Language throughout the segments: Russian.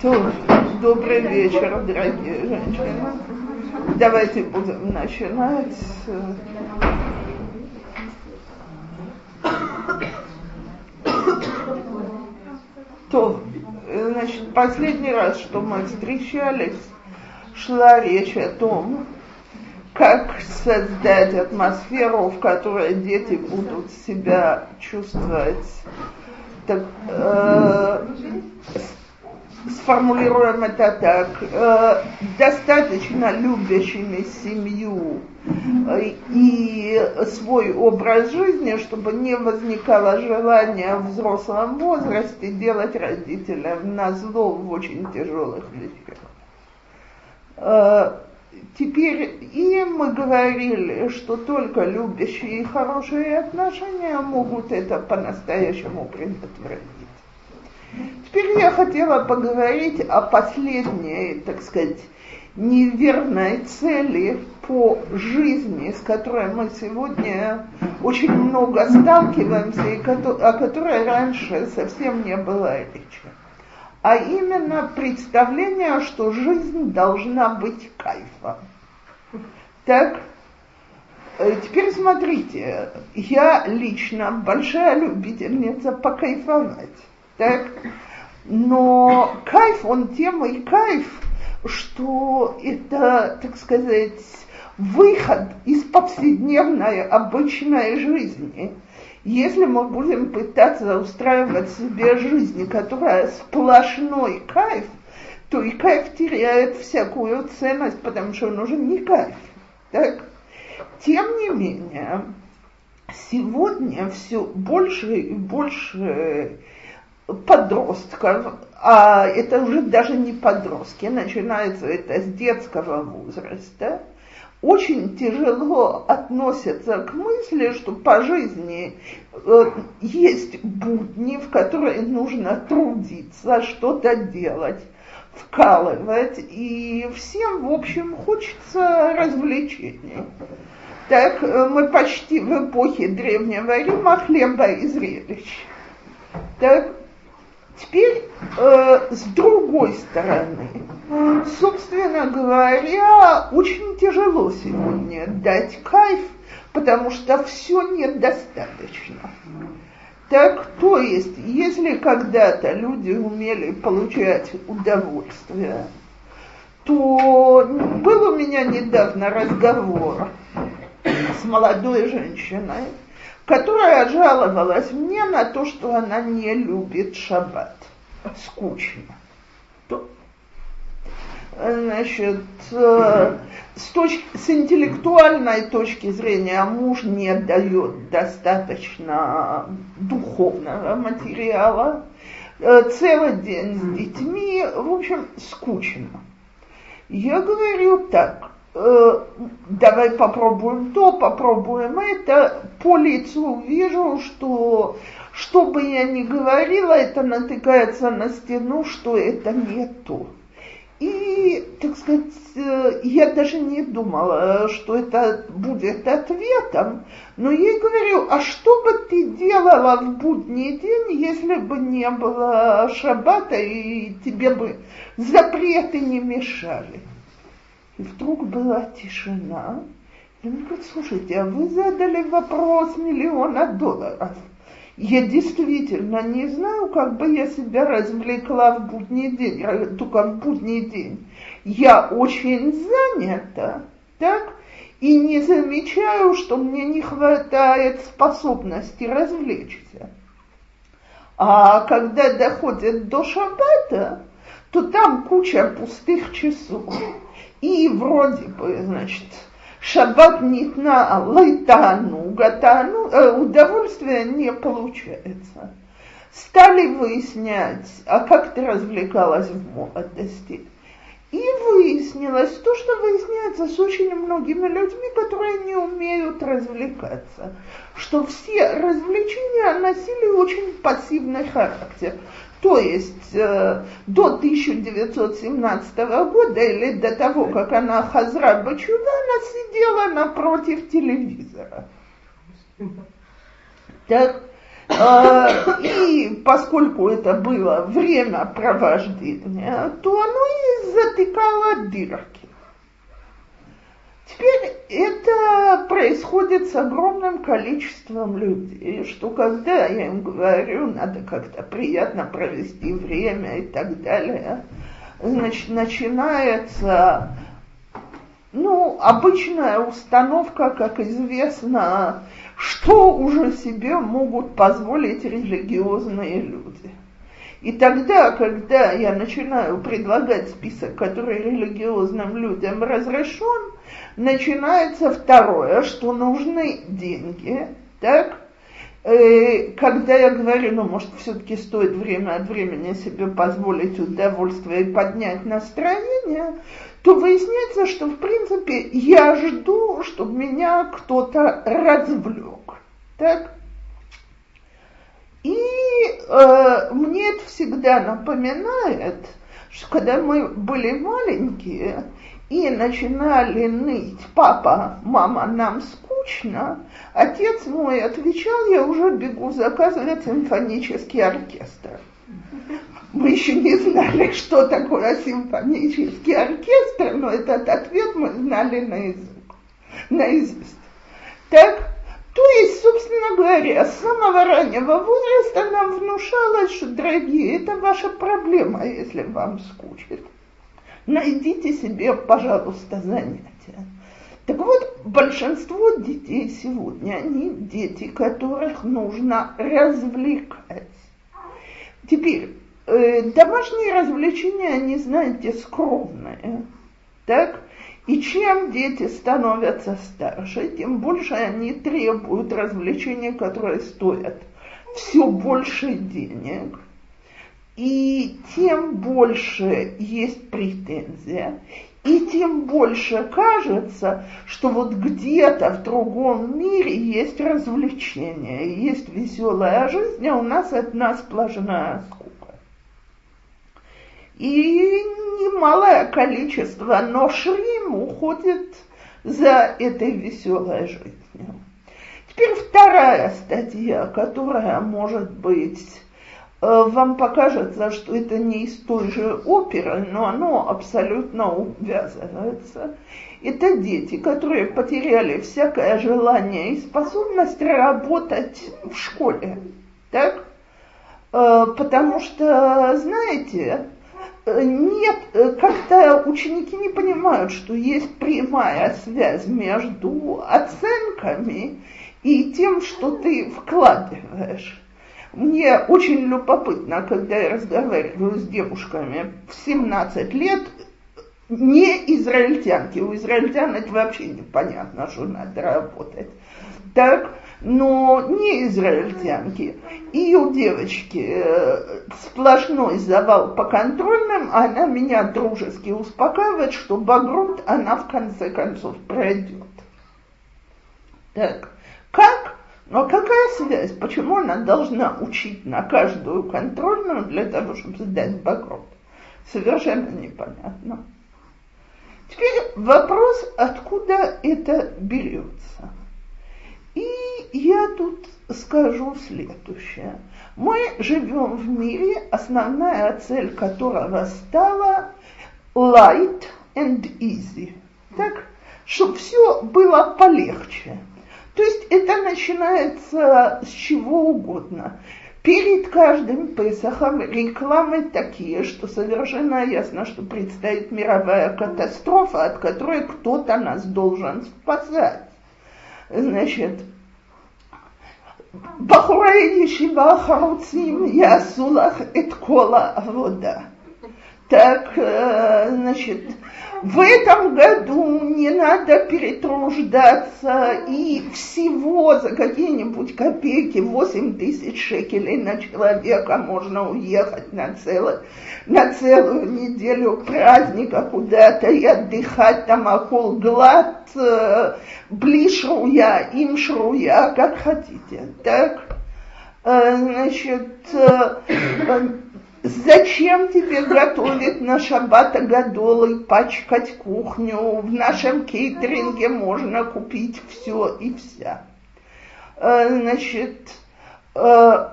То, добрый вечер, дорогие женщины. Давайте будем начинать. То, значит, последний раз, что мы встречались, шла речь о том, как создать атмосферу, в которой дети будут себя чувствовать так, э, сформулируем это так, э, достаточно любящими семью э, и свой образ жизни, чтобы не возникало желания в взрослом возрасте делать родителям на зло в очень тяжелых вещах. Э, теперь и мы говорили, что только любящие и хорошие отношения могут это по-настоящему предотвратить. Теперь я хотела поговорить о последней, так сказать, неверной цели по жизни, с которой мы сегодня очень много сталкиваемся и о которой раньше совсем не было речи. А именно представление, что жизнь должна быть кайфом. Так, э, теперь смотрите, я лично большая любительница покайфовать. Так? Но кайф, он тем и кайф, что это, так сказать, выход из повседневной обычной жизни. Если мы будем пытаться устраивать себе жизнь, которая сплошной кайф, то и кайф теряет всякую ценность, потому что он уже не кайф. Так? Тем не менее, сегодня все больше и больше подростков, а это уже даже не подростки, начинается это с детского возраста, очень тяжело относятся к мысли, что по жизни э, есть будни, в которые нужно трудиться, что-то делать, вкалывать, и всем, в общем, хочется развлечений. Так э, мы почти в эпохе Древнего Рима хлеба и зрелищ. Так Теперь э, с другой стороны, собственно говоря, очень тяжело сегодня дать кайф, потому что все недостаточно. Так, то есть, если когда-то люди умели получать удовольствие, то был у меня недавно разговор с молодой женщиной, которая жаловалась мне на то, что она не любит шаббат. Скучно. Значит, э, с, точки, с интеллектуальной точки зрения муж не дает достаточно духовного материала, э, целый день с детьми, в общем, скучно. Я говорю так, Э, давай попробуем то, попробуем это, по лицу вижу, что что бы я ни говорила, это натыкается на стену, что это не то. И, так сказать, э, я даже не думала, что это будет ответом, но я говорю, а что бы ты делала в будний день, если бы не было шаббата и тебе бы запреты не мешали? И вдруг была тишина. И он говорит, слушайте, а вы задали вопрос миллиона долларов. Я действительно не знаю, как бы я себя развлекла в будний день, только в будний день. Я очень занята, так? И не замечаю, что мне не хватает способности развлечься. А когда доходит до шаббата, то там куча пустых часов. И вроде бы, значит, шаббат нитна лайтану, гатану, э, удовольствия не получается. Стали выяснять, а как ты развлекалась в молодости. И выяснилось то, что выясняется с очень многими людьми, которые не умеют развлекаться, что все развлечения носили очень пассивный характер. То есть э, до 1917 года или до того, как она Хазра Бачуда, она сидела напротив телевизора. Так, э, и поскольку это было время провождения, то оно и затыкало дырки. Теперь это происходит с огромным количеством людей, что когда я им говорю, надо как-то приятно провести время и так далее, значит, начинается, ну, обычная установка, как известно, что уже себе могут позволить религиозные люди. И тогда, когда я начинаю предлагать список, который религиозным людям разрешен, начинается второе, что нужны деньги, так? Э, когда я говорю, ну, может, все-таки стоит время от времени себе позволить удовольствие и поднять настроение, то выясняется, что, в принципе, я жду, чтобы меня кто-то развлек. Так? И э, мне это всегда напоминает, что когда мы были маленькие и начинали ныть, папа, мама, нам скучно, отец мой отвечал, я уже бегу заказывать симфонический оркестр. Мы еще не знали, что такое симфонический оркестр, но этот ответ мы знали наизусть. наизусть. Так, то есть, собственно говоря, с самого раннего возраста нам внушалось, что, дорогие, это ваша проблема, если вам скучит. Найдите себе, пожалуйста, занятия. Так вот, большинство детей сегодня, они дети, которых нужно развлекать. Теперь, э, домашние развлечения, они, знаете, скромные. Так? И чем дети становятся старше, тем больше они требуют развлечений, которые стоят все больше денег. И тем больше есть претензия, и тем больше кажется, что вот где-то в другом мире есть развлечение, есть веселая жизнь, а у нас одна сплошная скука. И немалое количество ношрим уходит за этой веселой жизнью. Теперь вторая статья, которая может быть э, вам покажется, что это не из той же оперы, но оно абсолютно увязывается. Это дети, которые потеряли всякое желание и способность работать в школе. Так? Э, потому что, знаете, нет, э, как-то ученики не понимают, что есть прямая связь между оценками и тем, что ты вкладываешь. Мне очень любопытно, когда я разговариваю с девушками в 17 лет, не израильтянки, у израильтян это вообще непонятно, что надо работать. Так, но не израильтянки. У девочки э, сплошной завал по контрольным, она меня дружески успокаивает, что багрут она в конце концов пройдет. Так, как? Но какая связь? Почему она должна учить на каждую контрольную для того, чтобы сдать багрут? Совершенно непонятно. Теперь вопрос, откуда это берется. И я тут скажу следующее. Мы живем в мире, основная цель которого стала light and easy. Так, чтобы все было полегче. То есть это начинается с чего угодно. Перед каждым Песохом рекламы такие, что совершенно ясно, что предстоит мировая катастрофа, от которой кто-то нас должен спасать значит, בחורי ישיבה החרוצים יעשו לך את כל העבודה. Так, значит, в этом году не надо перетруждаться и всего за какие-нибудь копейки 8 тысяч шекелей на человека можно уехать на, целый, на целую неделю праздника куда-то и отдыхать там окол глад, блишруя, им шруя, как хотите, так? Значит, Зачем тебе готовить на шаббат Агадол и пачкать кухню? В нашем кейтеринге можно купить все и вся. Э, значит, э,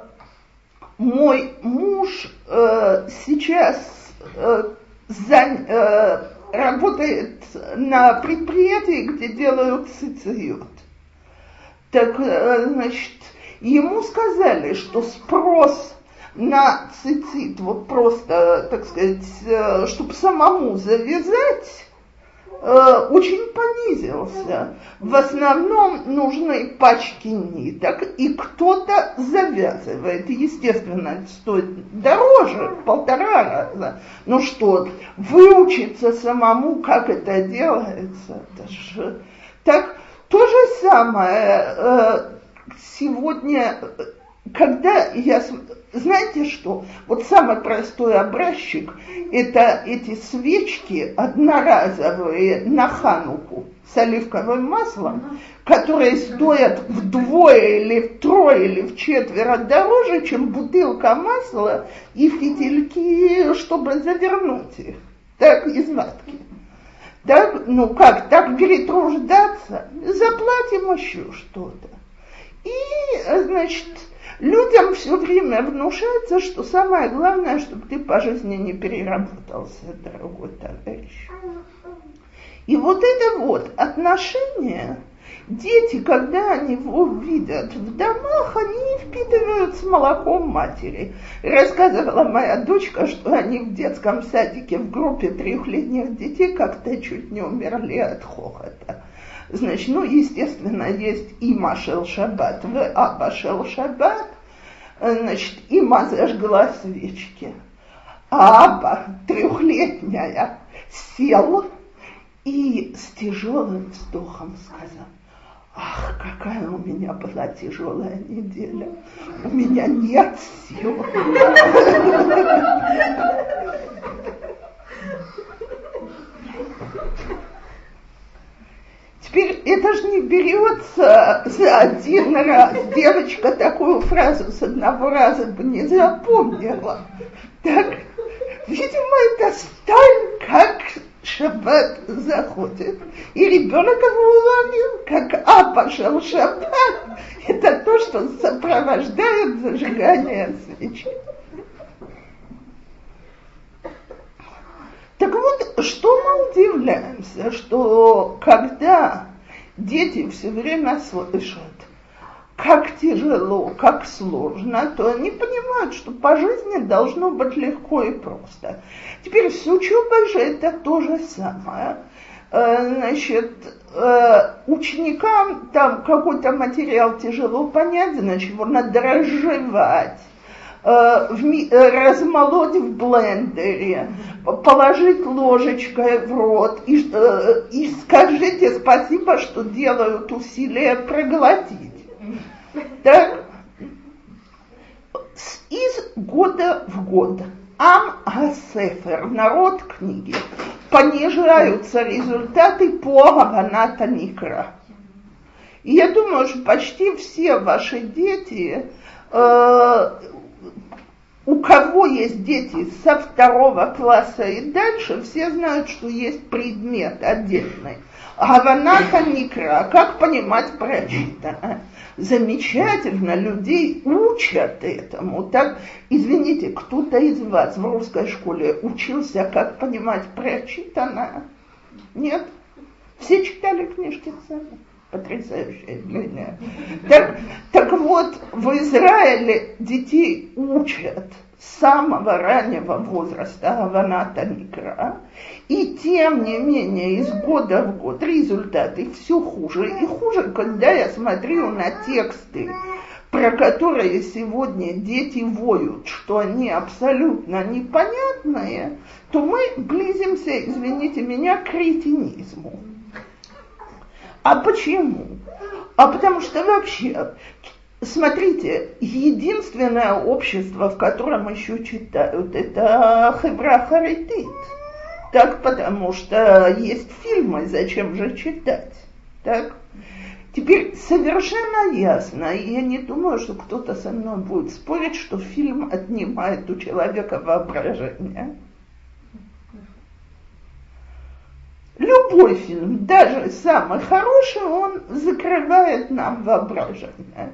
мой муж э, сейчас работает на предприятии, где делают цицериот. Так, значит, ему сказали, что спрос на цицит, вот просто, так сказать, э, чтобы самому завязать, э, очень понизился. В основном нужны пачки ниток, и кто-то завязывает. Естественно, это стоит дороже, полтора раза. Ну что, выучиться самому, как это делается, это же... Так, то же самое э, сегодня, когда я знаете что? Вот самый простой образчик – это эти свечки одноразовые на хануку с оливковым маслом, которые стоят вдвое или втрое или в четверо дороже, чем бутылка масла и фитильки, чтобы завернуть их, так, из ватки. Так, ну как, так перетруждаться, заплатим еще что-то. И, значит, Людям все время внушается, что самое главное, чтобы ты по жизни не переработался, дорогой товарищ. И вот это вот отношение, дети, когда они его видят в домах, они впитывают с молоком матери. Рассказывала моя дочка, что они в детском садике в группе трехлетних детей как-то чуть не умерли от хохота. Значит, ну, естественно, есть и Машел Шаббат, в Аба Шел Шаббат, значит, има зажгла свечки. А Аба, трехлетняя, сел и с тяжелым вздохом сказал, Ах, какая у меня была тяжелая неделя. У меня нет сил. Теперь это же не берется за один раз. Девочка такую фразу с одного раза бы не запомнила. Так, видимо, это сталь, как шаббат заходит. И ребенок его уловил, как а пошел шаббат. Это то, что сопровождает зажигание свечи. Так вот, что мы удивляемся, что когда дети все время слышат, как тяжело, как сложно, то они понимают, что по жизни должно быть легко и просто. Теперь с учебой же это то же самое. Э, значит, э, ученикам там какой-то материал тяжело понять, значит, его э, размолоть в блендере, положить ложечкой в рот и, э, и скажите спасибо, что делают усилия проглотить. Так, из года в год Ам Асефер, народ книги, понижаются результаты по Аваната Никра. И я думаю, что почти все ваши дети э, у кого есть дети со второго класса и дальше, все знают, что есть предмет отдельный. Гаваната Никра, как понимать прочитанное. Замечательно, людей учат этому. Так, извините, кто-то из вас в русской школе учился, как понимать прочитанное? Нет? Все читали книжки сами потрясающее явление. Так, так вот, в Израиле детей учат с самого раннего возраста Аваната Никра, и тем не менее из года в год результаты все хуже и хуже, когда я смотрю на тексты, про которые сегодня дети воют, что они абсолютно непонятные, то мы близимся, извините меня, к кретинизму. А почему? А потому что вообще, смотрите, единственное общество, в котором еще читают, это Хевра Харитит. Так, потому что есть фильмы, зачем же читать? Так? Теперь совершенно ясно, и я не думаю, что кто-то со мной будет спорить, что фильм отнимает у человека воображение. Любой фильм, даже самый хороший, он закрывает нам воображение.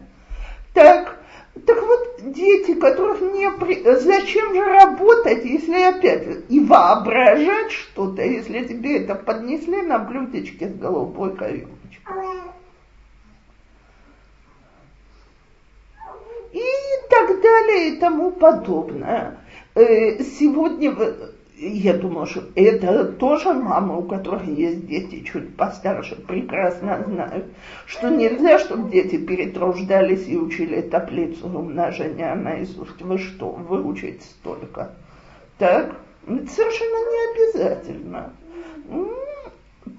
Так, Так вот, дети, которых не... При... Зачем же работать, если опять и воображать что-то, если тебе это поднесли на блюдечке с голубой каемочкой? И так далее и тому подобное. Э, сегодня я думаю, что это тоже мамы, у которых есть дети чуть постарше, прекрасно знают, что нельзя, чтобы дети перетруждались и учили таблицу умножения наизусть. Вы что, выучить столько? Так? Это совершенно не обязательно.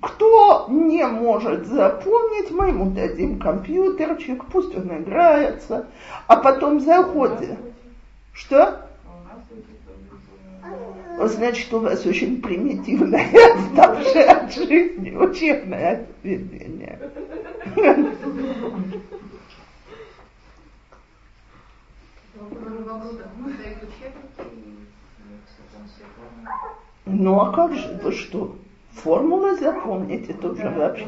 Кто не может запомнить, мы ему дадим компьютерчик, пусть он играется, а потом заходит. Что? Значит, у вас очень примитивное, отставшее от жизни учебное поведение. Ну а как же, вы что, формулы запомните тут же вообще?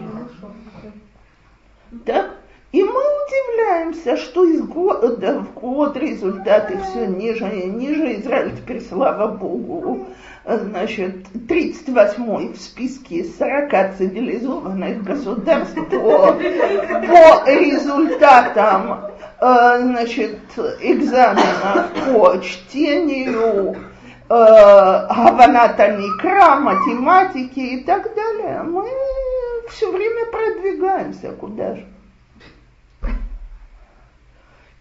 Так? И мы удивляемся, что из года в год результаты все ниже и ниже. Израиль теперь, слава Богу, значит, 38-й в списке 40 цивилизованных государств по, по результатам значит, экзамена по чтению, Гаваната Никра, математики и так далее. Мы все время продвигаемся куда же.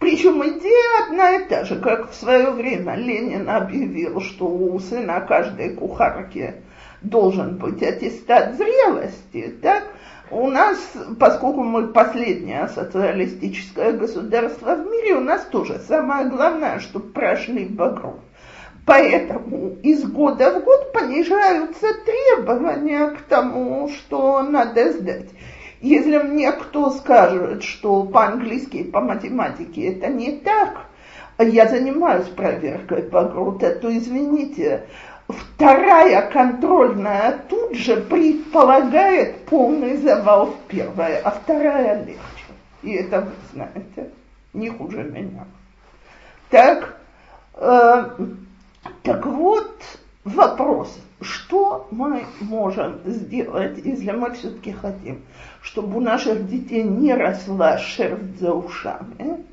Причем идея одна и та же, как в свое время Ленин объявил, что у сына каждой кухарки должен быть аттестат зрелости, так? У нас, поскольку мы последнее социалистическое государство в мире, у нас тоже самое главное, чтобы прошли багру. Поэтому из года в год понижаются требования к тому, что надо сдать. Если мне кто скажет, что по-английски и по математике это не так, я занимаюсь проверкой по Грута, то извините, вторая контрольная тут же предполагает полный завал в первое, а вторая легче. И это вы знаете, не хуже меня. Так, э, так вот, вопрос, что мы можем сделать, если мы все-таки хотим, чтобы у наших детей не росла шерсть за ушами,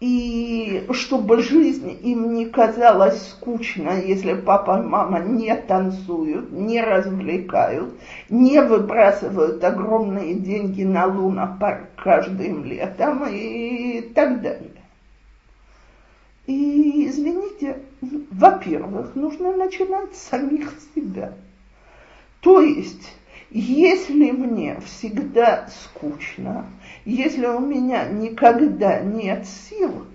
и чтобы жизнь им не казалась скучной, если папа и мама не танцуют, не развлекают, не выбрасывают огромные деньги на лунопарк каждым летом и так далее. И, извините, во-первых, нужно начинать с самих себя. То есть, если мне всегда скучно, если у меня никогда нет сил,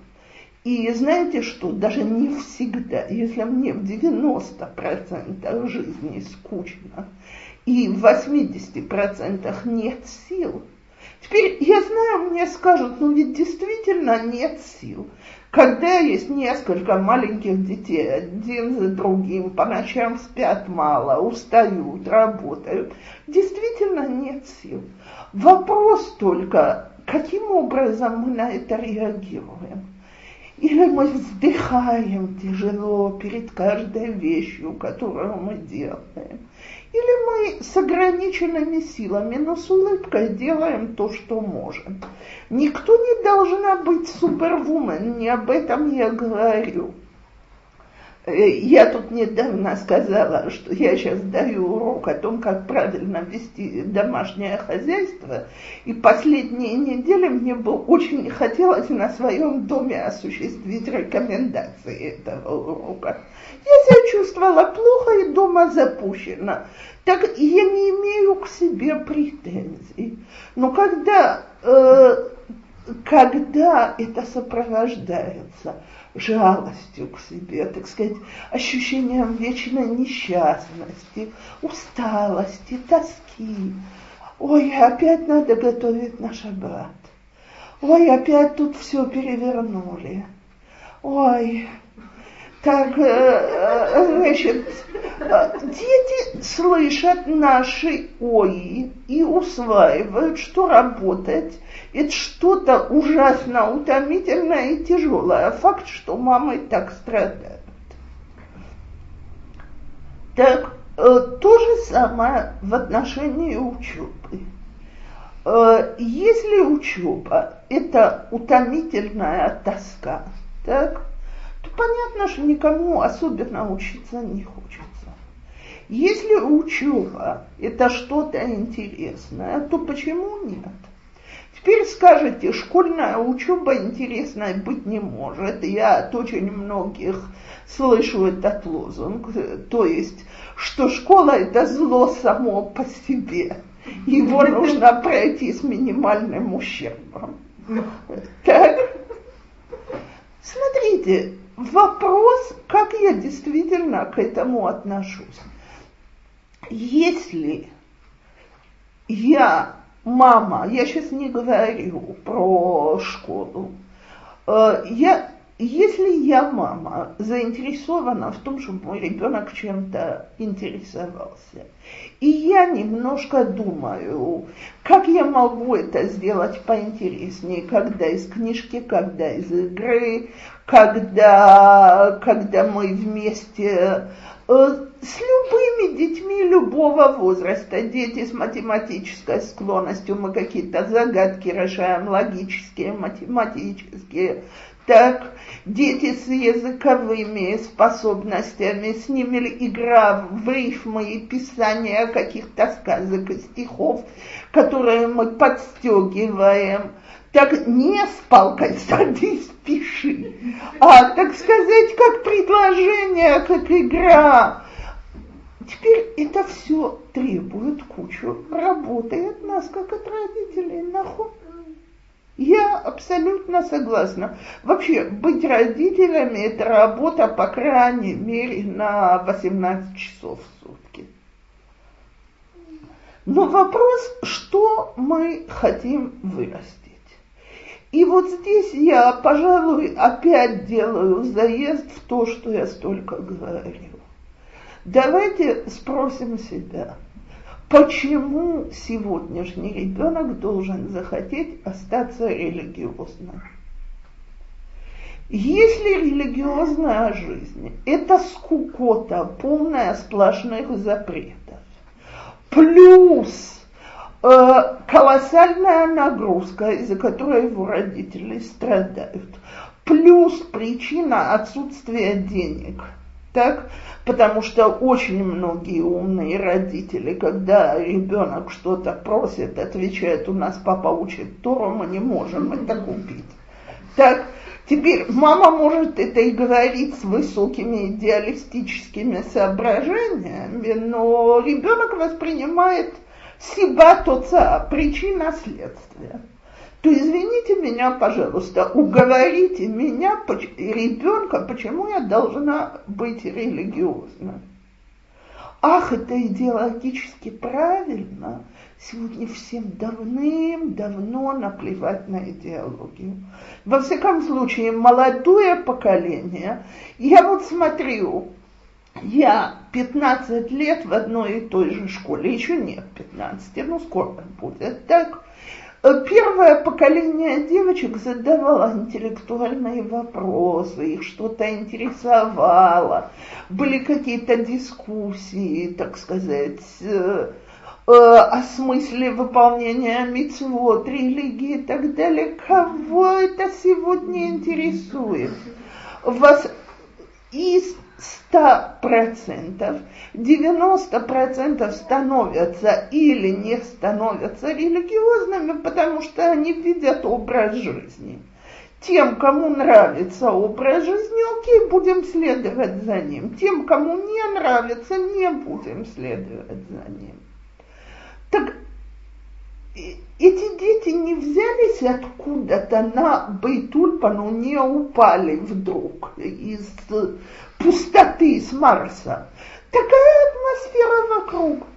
и знаете что, даже не всегда, если мне в 90% жизни скучно, и в 80% нет сил, теперь я знаю, мне скажут, ну ведь действительно нет сил. Когда есть несколько маленьких детей, один за другим, по ночам спят мало, устают, работают, действительно нет сил. Вопрос только, каким образом мы на это реагируем? Или мы вздыхаем тяжело перед каждой вещью, которую мы делаем? Или мы с ограниченными силами, но с улыбкой делаем то, что можем. Никто не должна быть супервумен, не об этом я говорю. Э, я тут недавно сказала, что я сейчас даю урок о том, как правильно вести домашнее хозяйство, и последние недели мне бы очень хотелось на своем доме осуществить рекомендации этого урока. Я себя чувствовала плохо и дома запущена. Так я не имею к себе претензий. Но когда, э, когда это сопровождается жалостью к себе, так сказать, ощущением вечной несчастности, усталости, тоски. Ой, опять надо готовить на шаббат. Ой, опять тут все перевернули. Ой, Так, значит, дети слышат наши ои и усваивают, что работать это что-то ужасно утомительное и тяжелое. Факт, что мамы так страдают. Так, то же самое в отношении учебы. Если учеба – это утомительная тоска, так, понятно, что никому особенно учиться не хочется. Если учеба – это что-то интересное, то почему нет? Теперь скажете, школьная учеба интересная быть не может. Я от очень многих слышу этот лозунг, то есть, что школа – это зло само по себе. Его нужно пройти с минимальным ущербом. Так, смотрите, вопрос, как я действительно к этому отношусь. Если я мама, я сейчас не говорю про школу, э, я, если я мама заинтересована в том, чтобы мой ребенок чем-то интересовался, и я немножко думаю, как я могу это сделать поинтереснее, когда из книжки, когда из игры, когда, когда мы вместе э, с любыми детьми любого возраста, дети с математической склонностью, мы какие-то загадки решаем, логические, математические, так, дети с языковыми способностями, с ними игра в рифмы и писание каких-то сказок и стихов, которые мы подстегиваем. Так не с палкой садись, пиши, а, так сказать, как предложение, как игра. Теперь это все требует кучу работы от нас, как от родителей, нахуй. Я абсолютно согласна. Вообще, быть родителями – это работа, по крайней мере, на 18 часов в сутки. Но вопрос, что мы хотим вырастить. И вот здесь я, пожалуй, опять делаю заезд в то, что я столько говорю. Давайте спросим себя – Почему сегодняшний ребенок должен захотеть остаться религиозным? Если религиозная жизнь – это скукота, полная сплошных запретов, плюс э, колоссальная нагрузка, из-за которой его родители страдают, плюс причина отсутствия денег – так? Потому что очень многие умные родители, когда ребенок что-то просит, отвечают, у нас папа учит Тору, мы не можем это купить. Так, теперь мама может это и говорить с высокими идеалистическими соображениями, но ребенок воспринимает себя тоца, причина следствия то извините меня, пожалуйста, уговорите меня, ребенка, почему я должна быть религиозна. Ах, это идеологически правильно. Сегодня всем давным-давно наплевать на идеологию. Во всяком случае, молодое поколение, я вот смотрю, я 15 лет в одной и той же школе, еще нет 15, ну скоро будет, так, Первое поколение девочек задавало интеллектуальные вопросы, их что-то интересовало, были какие-то дискуссии, так сказать, э, э, о смысле выполнения митцвот, религии и так далее. Кого это сегодня интересует? Вас из 100%, 90% становятся или не становятся религиозными, потому что они видят образ жизни. Тем, кому нравится образ жизни, окей, будем следовать за ним. Тем, кому не нравится, не будем следовать за ним. Так эти дети не взялись откуда-то на Бейтульпану, не упали вдруг из пустоты с Марса. Такая атмосфера вокруг.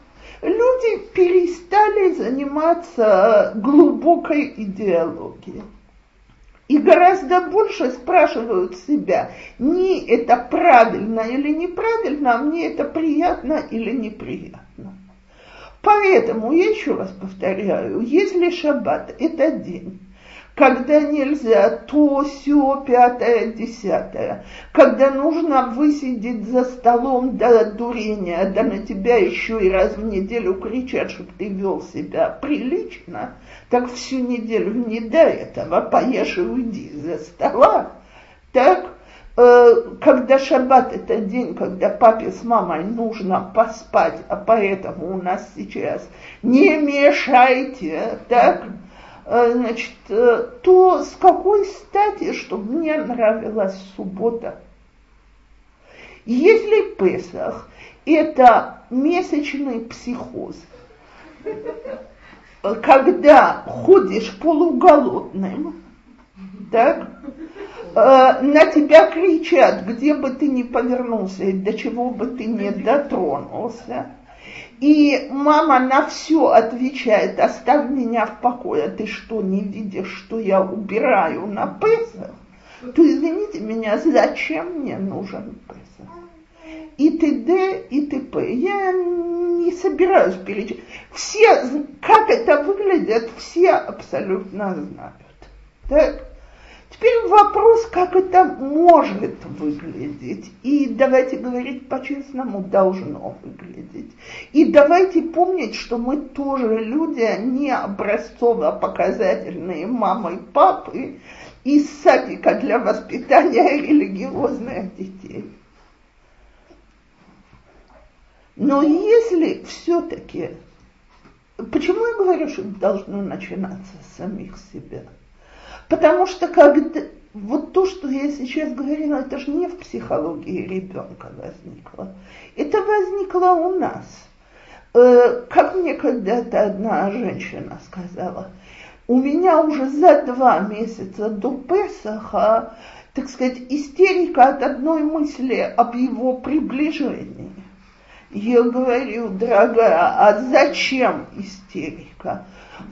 Люди перестали заниматься глубокой идеологией. И гораздо больше спрашивают себя, не это правильно или неправильно, а мне это приятно или неприятно. Поэтому, я еще раз повторяю, если шаббат – это день, когда нельзя то, все, пятое, десятое, когда нужно высидеть за столом до дурения, да на тебя еще и раз в неделю кричат, чтобы ты вел себя прилично, так всю неделю не до этого, поешь и уйди за стола, так, э, когда шаббат это день, когда папе с мамой нужно поспать, а поэтому у нас сейчас не мешайте, так, значит, э, то с какой стати, чтобы мне нравилась суббота? Если Песах – это месячный психоз, когда ходишь полуголодным, так, э, на тебя кричат, где бы ты ни повернулся и до чего бы ты ни дотронулся – и мама на все отвечает, оставь меня в покое, ты что, не видишь, что я убираю на Песах? То извините меня, зачем мне нужен Песах? И т.д. и т.п. Я не собираюсь перечислять. Все, как это выглядит, все абсолютно знают. Так? Теперь вопрос, как это может выглядеть. И давайте говорить по-честному, должно выглядеть. И давайте помнить, что мы тоже люди, а не образцово-показательные мамы и папы из садика для воспитания религиозных детей. Но если все-таки, почему я говорю, что должно начинаться с самих себя – Потому что когда, вот то, что я сейчас говорила, это же не в психологии ребенка возникло. Это возникло у нас. Э, как мне когда-то одна женщина сказала, у меня уже за два месяца до Песаха, так сказать, истерика от одной мысли об его приближении. Я говорю, дорогая, а зачем истерика?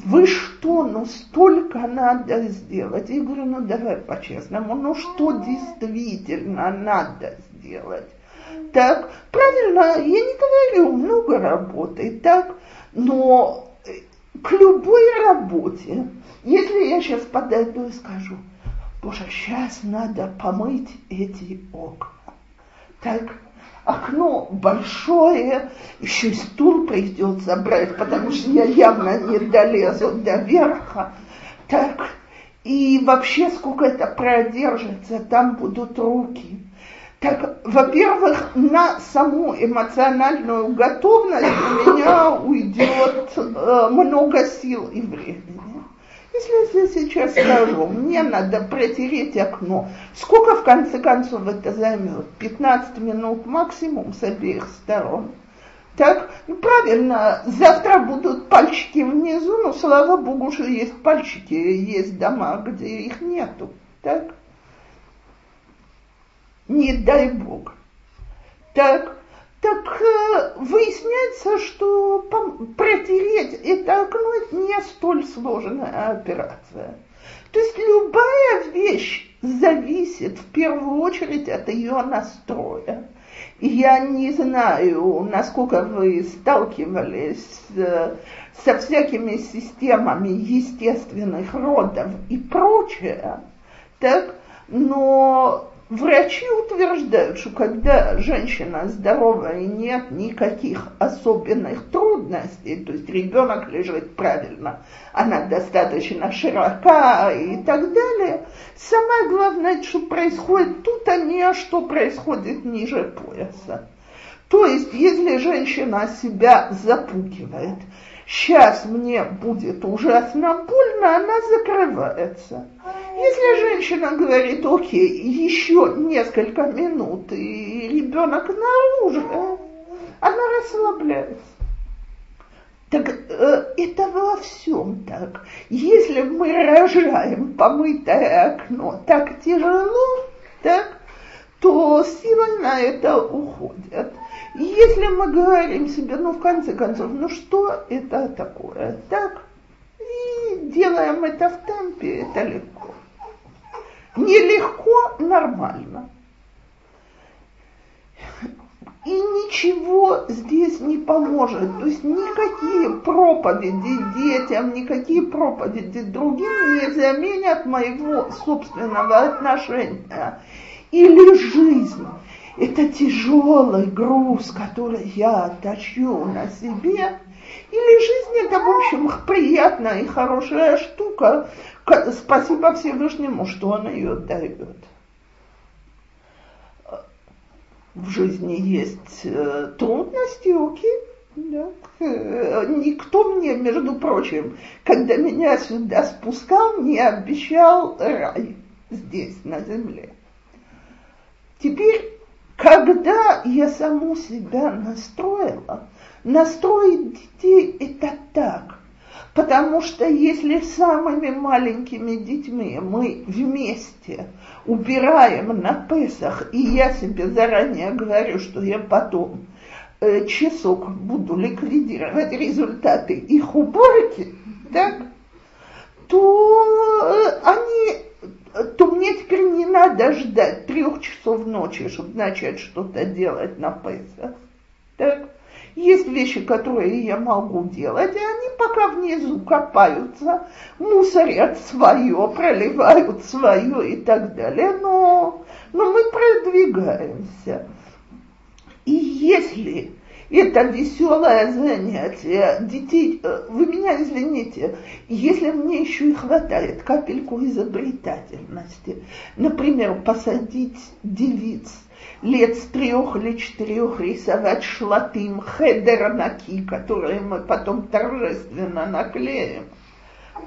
Вы что, ну столько надо сделать. Я говорю, ну давай по-честному, ну что действительно надо сделать? Так, правильно, я не говорю, много работы, так, но к любой работе, если я сейчас подойду и скажу, боже, сейчас надо помыть эти окна, так, окно большое, еще и стул придется брать, потому что я явно не долезу до верха. Так, и вообще сколько это продержится, там будут руки. Так, во-первых, на саму эмоциональную готовность у меня уйдет э, много сил и времени. Если я сейчас скажу, мне надо протереть окно, сколько в конце концов это займет? 15 минут максимум с обеих сторон. Так, ну правильно, завтра будут пальчики внизу, но слава богу, что есть пальчики, есть дома, где их нету. Так? Не дай бог. Так, так э, выясняется, что протереть это окно не столь сложная операция. То есть любая вещь зависит в первую очередь от ее настроя. Я не знаю, насколько вы сталкивались с, со всякими системами естественных родов и прочее, так, но Врачи утверждают, что когда женщина здоровая и нет никаких особенных трудностей, то есть ребенок лежит правильно, она достаточно широка и так далее, самое главное, что происходит тут, а не что происходит ниже пояса. То есть, если женщина себя запугивает, сейчас мне будет ужасно больно, она закрывается. Если женщина говорит, окей, еще несколько минут, и ребенок наружу, она расслабляется. Так э, это во всем так. Если мы рожаем помытое окно так тяжело, так, то силы на это уходят. Если мы говорим себе, ну в конце концов, ну что это такое, так, и делаем это в темпе, это легко. Нелегко, нормально. И ничего здесь не поможет. То есть никакие проповеди детям, никакие проповеди другим не заменят моего собственного отношения. Или жизнь. Это тяжелый груз, который я тащу на себе. Или жизнь это, в общем, приятная и хорошая штука. Спасибо Всевышнему, что он ее дает в жизни есть э, трудности, окей. Да. Э, никто мне, между прочим, когда меня сюда спускал, не обещал рай здесь, на земле. Теперь, когда я саму себя настроила, настроить детей это так – Потому что если самыми маленькими детьми мы вместе убираем на Песах, и я себе заранее говорю, что я потом э, часок буду ликвидировать результаты их уборки, так, то э, они то мне теперь не надо ждать трех часов ночи, чтобы начать что-то делать на Песах. Так? Есть вещи, которые я могу делать, и они пока внизу копаются, мусорят свое, проливают свое и так далее, но, но мы продвигаемся. И если это веселое занятие. Детей, э, вы меня извините, если мне еще и хватает капельку изобретательности, например, посадить девиц лет с трех или четырех рисовать шлатым хедернаки, которые мы потом торжественно наклеим.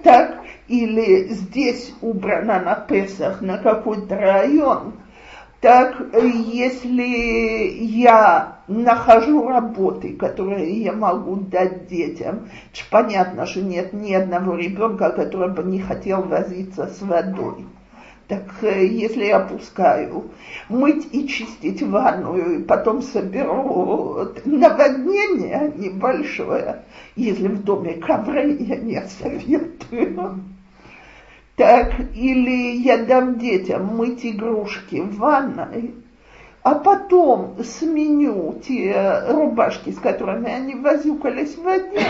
Так, или здесь убрано на Песах на какой-то район, так если я нахожу работы, которые я могу дать детям, понятно, что нет ни одного ребенка, который бы не хотел возиться с водой. Так э, если я пускаю мыть и чистить ванную, и потом соберу наводнение небольшое, если в доме ковры, я не советую. Так, или я дам детям мыть игрушки в ванной, а потом сменю те рубашки, с которыми они возюкались в воде,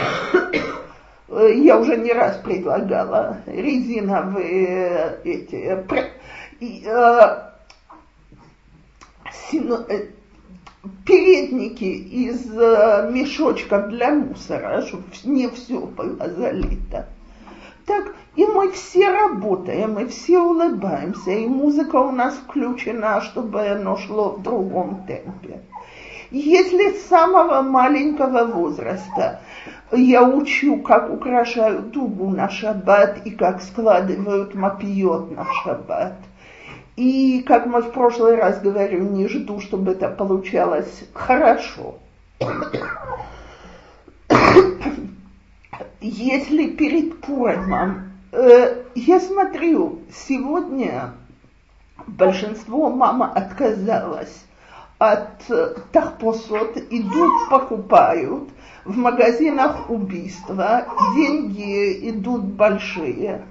я уже не раз предлагала резиновые эти э, сино, э, передники из э, мешочков для мусора, чтобы не все было залито. Так, и мы все работаем, мы все улыбаемся, и музыка у нас включена, чтобы оно шло в другом темпе. Если с самого маленького возраста я учу, как украшают дугу на шаббат и как складывают мапиот на шаббат. И, как мы в прошлый раз говорили, не жду, чтобы это получалось хорошо. Если перед Пуримом, э, я смотрю, сегодня большинство мама отказалась от э, тахпосот, идут, покупают, в магазинах убийства, деньги идут большие.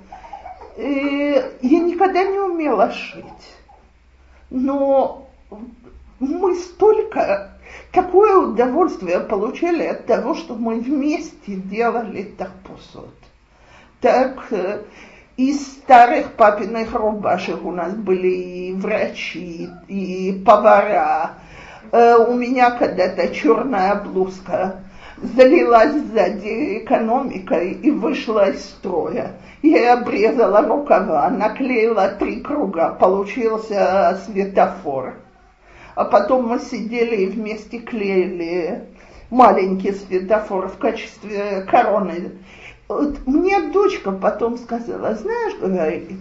И я никогда не умела шить, но мы столько, какое удовольствие получали от того, что мы вместе делали тахпосот. Так, э, из старых папиных рубашек у нас были и врачи, и повара. Э, у меня когда-то черная блузка залилась сзади экономикой и вышла из строя. Я обрезала рукава, наклеила три круга, получился светофор. А потом мы сидели и вместе клеили маленький светофор в качестве короны. Вот мне дочка потом сказала, знаешь, говорит,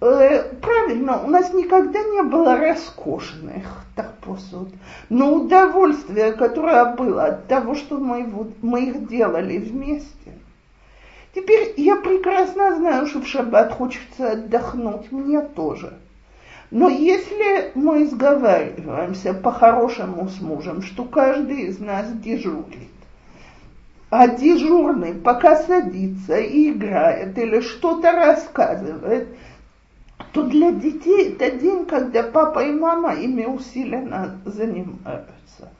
Э, правильно, у нас никогда не было роскошных так посуд, но удовольствие, которое было от того, что мы, мы их делали вместе. Теперь я прекрасно знаю, что в шаббат хочется отдохнуть, мне тоже. Но если мы сговариваемся по-хорошему с мужем, что каждый из нас дежурит, а дежурный пока садится и играет или что-то рассказывает – то для детей это день, когда папа и мама ими усиленно занимаются.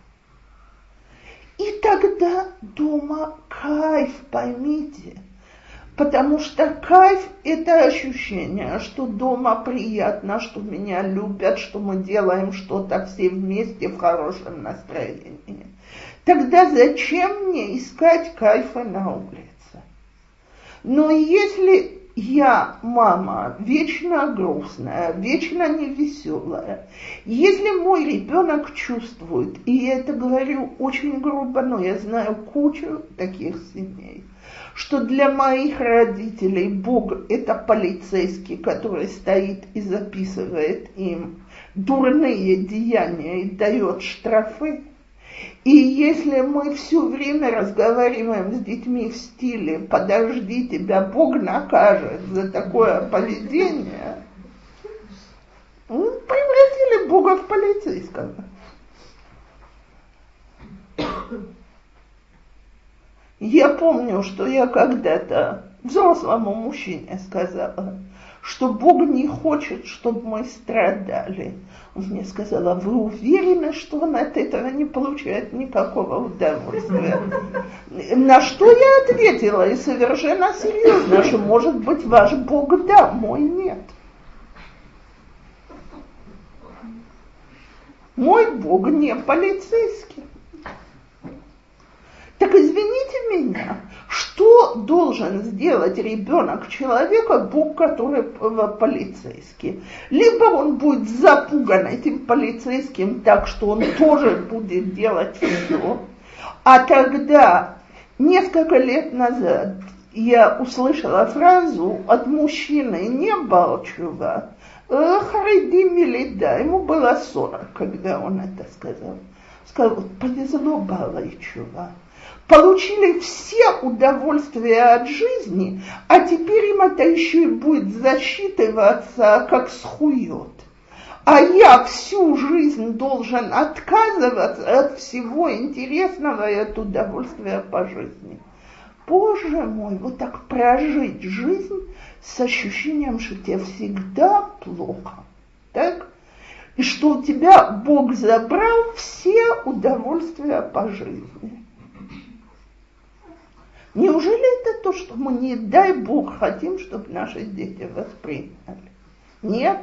И тогда дома кайф, поймите. Потому что кайф – это ощущение, что дома приятно, что меня любят, что мы делаем что-то все вместе в хорошем настроении. Тогда зачем мне искать кайфа на улице? Но если я мама вечно грустная, вечно невеселая. Если мой ребенок чувствует, и я это говорю очень грубо, но я знаю кучу таких семей, что для моих родителей Бог это полицейский, который стоит и записывает им дурные деяния и дает штрафы, и если мы все время разговариваем с детьми в стиле «подожди, тебя Бог накажет за такое поведение», мы превратили Бога в полицейского. Я помню, что я когда-то взрослому мужчине сказала, что Бог не хочет, чтобы мы страдали. Он мне сказал, а вы уверены, что он от этого не получает никакого удовольствия? На что я ответила, и совершенно серьезно, что может быть ваш Бог да, мой нет. Мой Бог не полицейский. Так извините меня, что должен сделать ребенок человека, Бог, который полицейский? Либо он будет запуган этим полицейским так, что он тоже будет делать все. А тогда, несколько лет назад, я услышала фразу от мужчины не Балчева, «Э, Хариди Милида, ему было 40, когда он это сказал. Сказал, повезло Балайчева получили все удовольствия от жизни, а теперь им это еще и будет засчитываться как схует. А я всю жизнь должен отказываться от всего интересного и от удовольствия по жизни. Боже мой, вот так прожить жизнь с ощущением, что тебе всегда плохо. Так? И что у тебя Бог забрал все удовольствия по жизни. Неужели это то, что мы, не дай Бог, хотим, чтобы наши дети восприняли? Нет,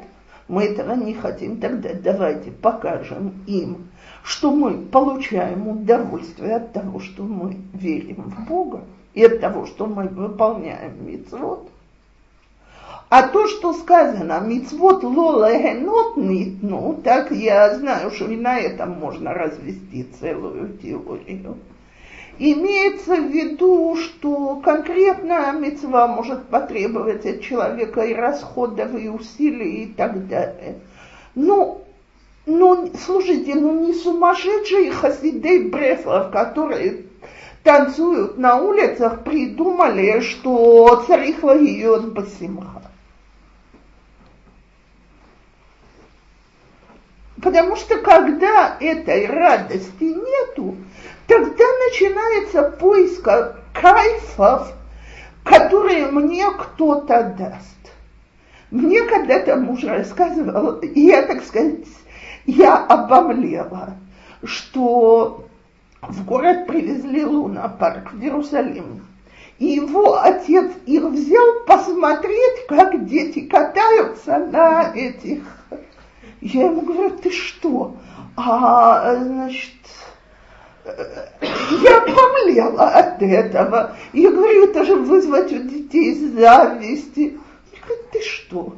мы этого не хотим. Тогда давайте покажем им, что мы получаем удовольствие от того, что мы верим в Бога и от того, что мы выполняем мицвод. А то, что сказано, мицвод лола генот ну, так я знаю, что и на этом можно развести целую теорию. Имеется в виду, что конкретная мецва может потребовать от человека и расходов, и усилий, и так далее. Но, но слушайте, ну не сумасшедшие хасидей Бреслов, которые танцуют на улицах, придумали, что царихла ее басимха. Потому что когда этой радости нету, тогда начинается поиск кайфов, которые мне кто-то даст. Мне когда-то муж рассказывал, и я, так сказать, я обомлела, что в город привезли лунопарк в Иерусалим. И его отец их взял посмотреть, как дети катаются на этих. Я ему говорю, ты что? А, значит, я помлела от этого. Я говорю, это же вызвать у детей зависти. Я говорю, ты что?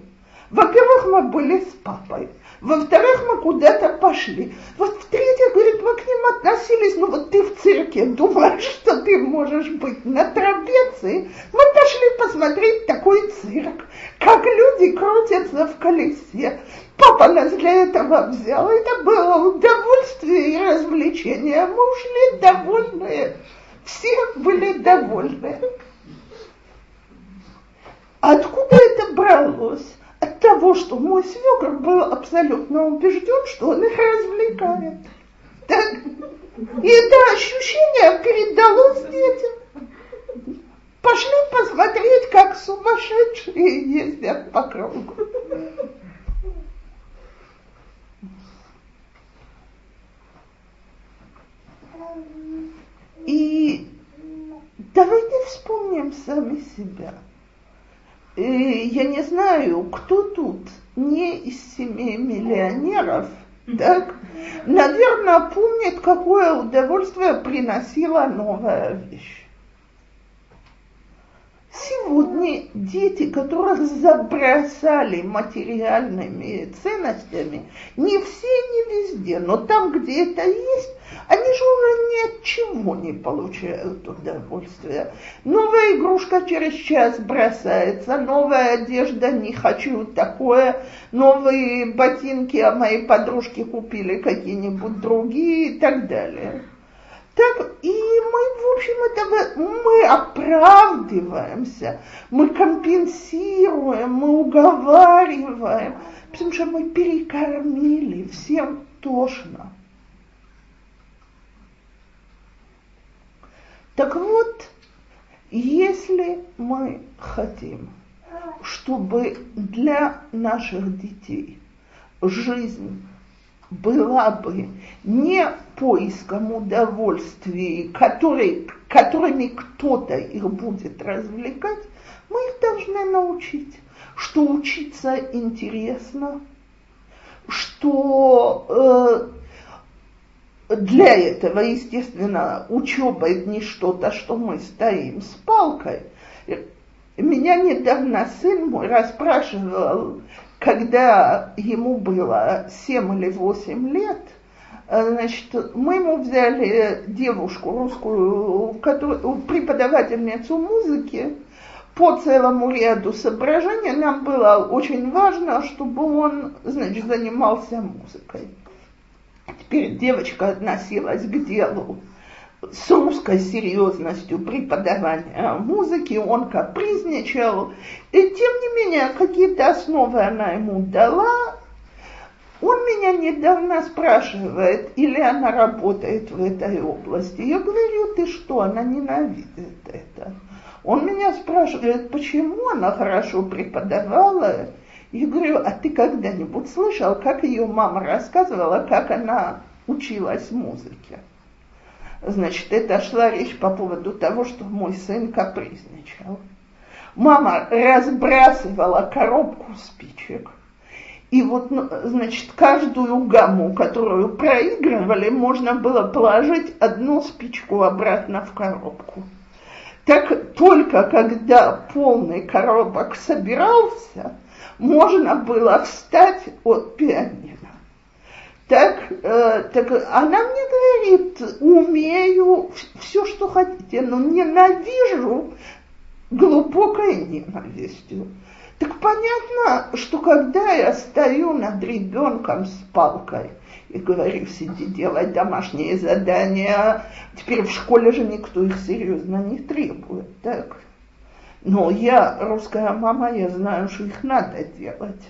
Во-первых, мы были с папой. Во-вторых, мы куда-то пошли. Вот в-третьих, говорит, мы к ним относились, ну вот ты в цирке думаешь, что ты можешь быть на трапеции. Мы пошли посмотреть такой цирк, как люди крутятся в колесе. Папа нас для этого взял. Это было удовольствие и развлечение. Мы ушли довольные. Все были довольны. Откуда это бралось? От того, что мой свекр был абсолютно убежден, что он их развлекает. Так? И это ощущение передалось детям. Пошли посмотреть, как сумасшедшие ездят по кругу. И давайте вспомним сами себя. И я не знаю, кто тут не из семей миллионеров, так, наверное, помнит, какое удовольствие приносила новая вещь. Сегодня дети, которых забросали материальными ценностями, не все, не везде, но там, где это есть, они же уже ни от чего не получают удовольствия. Новая игрушка через час бросается, новая одежда, не хочу такое, новые ботинки, а мои подружки купили какие-нибудь другие и так далее. Так, и мы, в общем, это мы оправдываемся, мы компенсируем, мы уговариваем, потому что мы перекормили, всем тошно. Так вот, если мы хотим, чтобы для наших детей жизнь была бы не поиском удовольствий, который, которыми кто-то их будет развлекать, мы их должны научить, что учиться интересно, что э, для этого, естественно, учеба это не что-то, что мы стоим с палкой. Меня недавно сын мой расспрашивал, когда ему было 7 или 8 лет, э, значит, мы ему взяли девушку русскую, которую, преподавательницу музыки, по целому ряду соображений нам было очень важно, чтобы он, значит, занимался музыкой. Теперь девочка относилась к делу с русской серьезностью преподавания музыки, он капризничал. И тем не менее, какие-то основы она ему дала. Он меня недавно спрашивает, или она работает в этой области. Я говорю, ты что, она ненавидит это. Он меня спрашивает, почему она хорошо преподавала. Я говорю, а ты когда-нибудь слышал, как ее мама рассказывала, как она училась музыке? Значит, это шла речь по поводу того, что мой сын капризничал. Мама разбрасывала коробку спичек. И вот, ну, значит, каждую гамму, которую проигрывали, можно было положить одну спичку обратно в коробку. Так только когда полный коробок собирался, можно было встать от пианино. Так, э, так она мне говорит, умею все, что хотите, но ненавижу глубокой ненавистью. Так понятно, что когда я стою над ребенком с палкой и говорю, сиди, делай домашние задания, теперь в школе же никто их серьезно не требует, так? Но я, русская мама, я знаю, что их надо делать.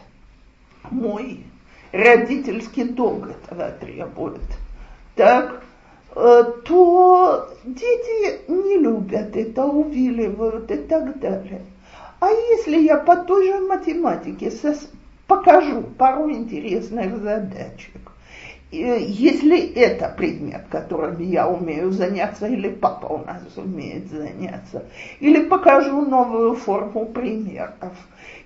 Мой родительский долг этого требует, так, э, то дети не любят это, увиливают и так далее. А если я по той же математике покажу пару интересных задачек, если это предмет, которым я умею заняться, или папа у нас умеет заняться, или покажу новую форму примеров,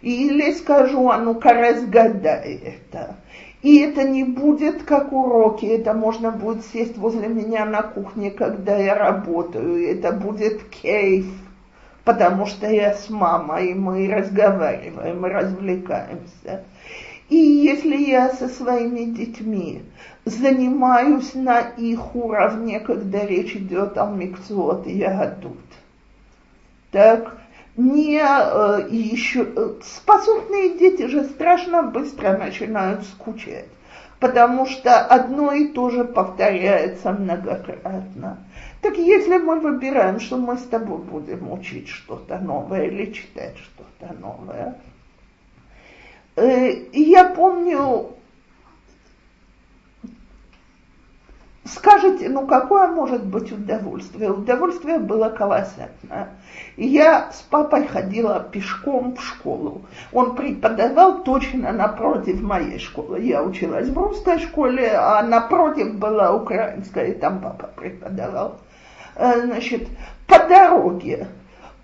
или скажу, а ну-ка разгадай это, и это не будет как уроки, это можно будет сесть возле меня на кухне, когда я работаю, это будет кейф, потому что я с мамой, и мы разговариваем, мы развлекаемся. И если я со своими детьми занимаюсь на их уровне, когда речь идет о микцуот и ягодут, так не э, еще э, способные дети же страшно быстро начинают скучать, потому что одно и то же повторяется многократно. Так если мы выбираем, что мы с тобой будем учить что-то новое или читать что-то новое, э, я помню, скажем, скажете, ну какое может быть удовольствие? Удовольствие было колоссальное. Я с папой ходила пешком в школу. Он преподавал точно напротив моей школы. Я училась в русской школе, а напротив была украинская, и там папа преподавал. Э, значит, по дороге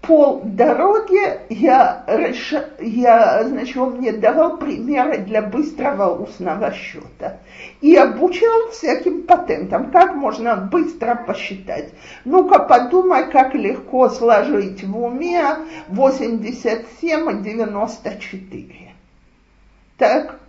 пол дороги я, реш... я, значит, он мне давал примеры для быстрого устного счета. И обучал всяким патентам, как можно быстро посчитать. Ну-ка подумай, как легко сложить в уме 87 и 94. Так?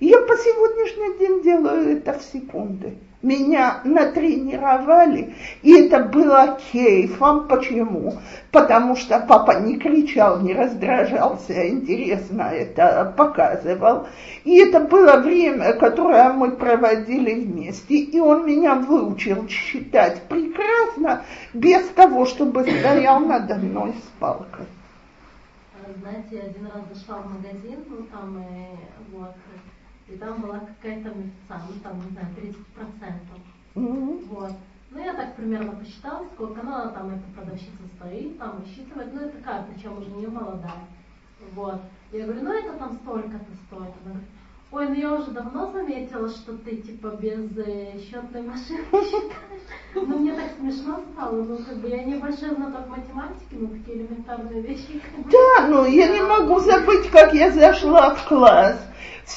Я по сегодняшний день делаю это в секунды меня натренировали, и это было кейфом. Почему? Потому что папа не кричал, не раздражался, интересно это показывал. И это было время, которое мы проводили вместе, и он меня выучил считать прекрасно, без того, чтобы стоял надо мной с палкой. Знаете, один раз зашла в магазин, ну там, э, вот, и там была какая-то мышца, ну там, не знаю, 30 процентов. Mm-hmm. Вот. Ну, я так примерно посчитала, сколько, она там, эта продавщица стоит, там, высчитывает, ну, это такая, причем уже не молодая. Вот. Я говорю, ну, это там столько-то стоит. Она говорит, ой, ну, я уже давно заметила, что ты, типа, без э, счетной машинки считаешь. Ну, мне так смешно стало, ну, как бы, я небольшой знаток математики, но такие элементарные вещи. Да, ну, я не могу забыть, как я зашла в класс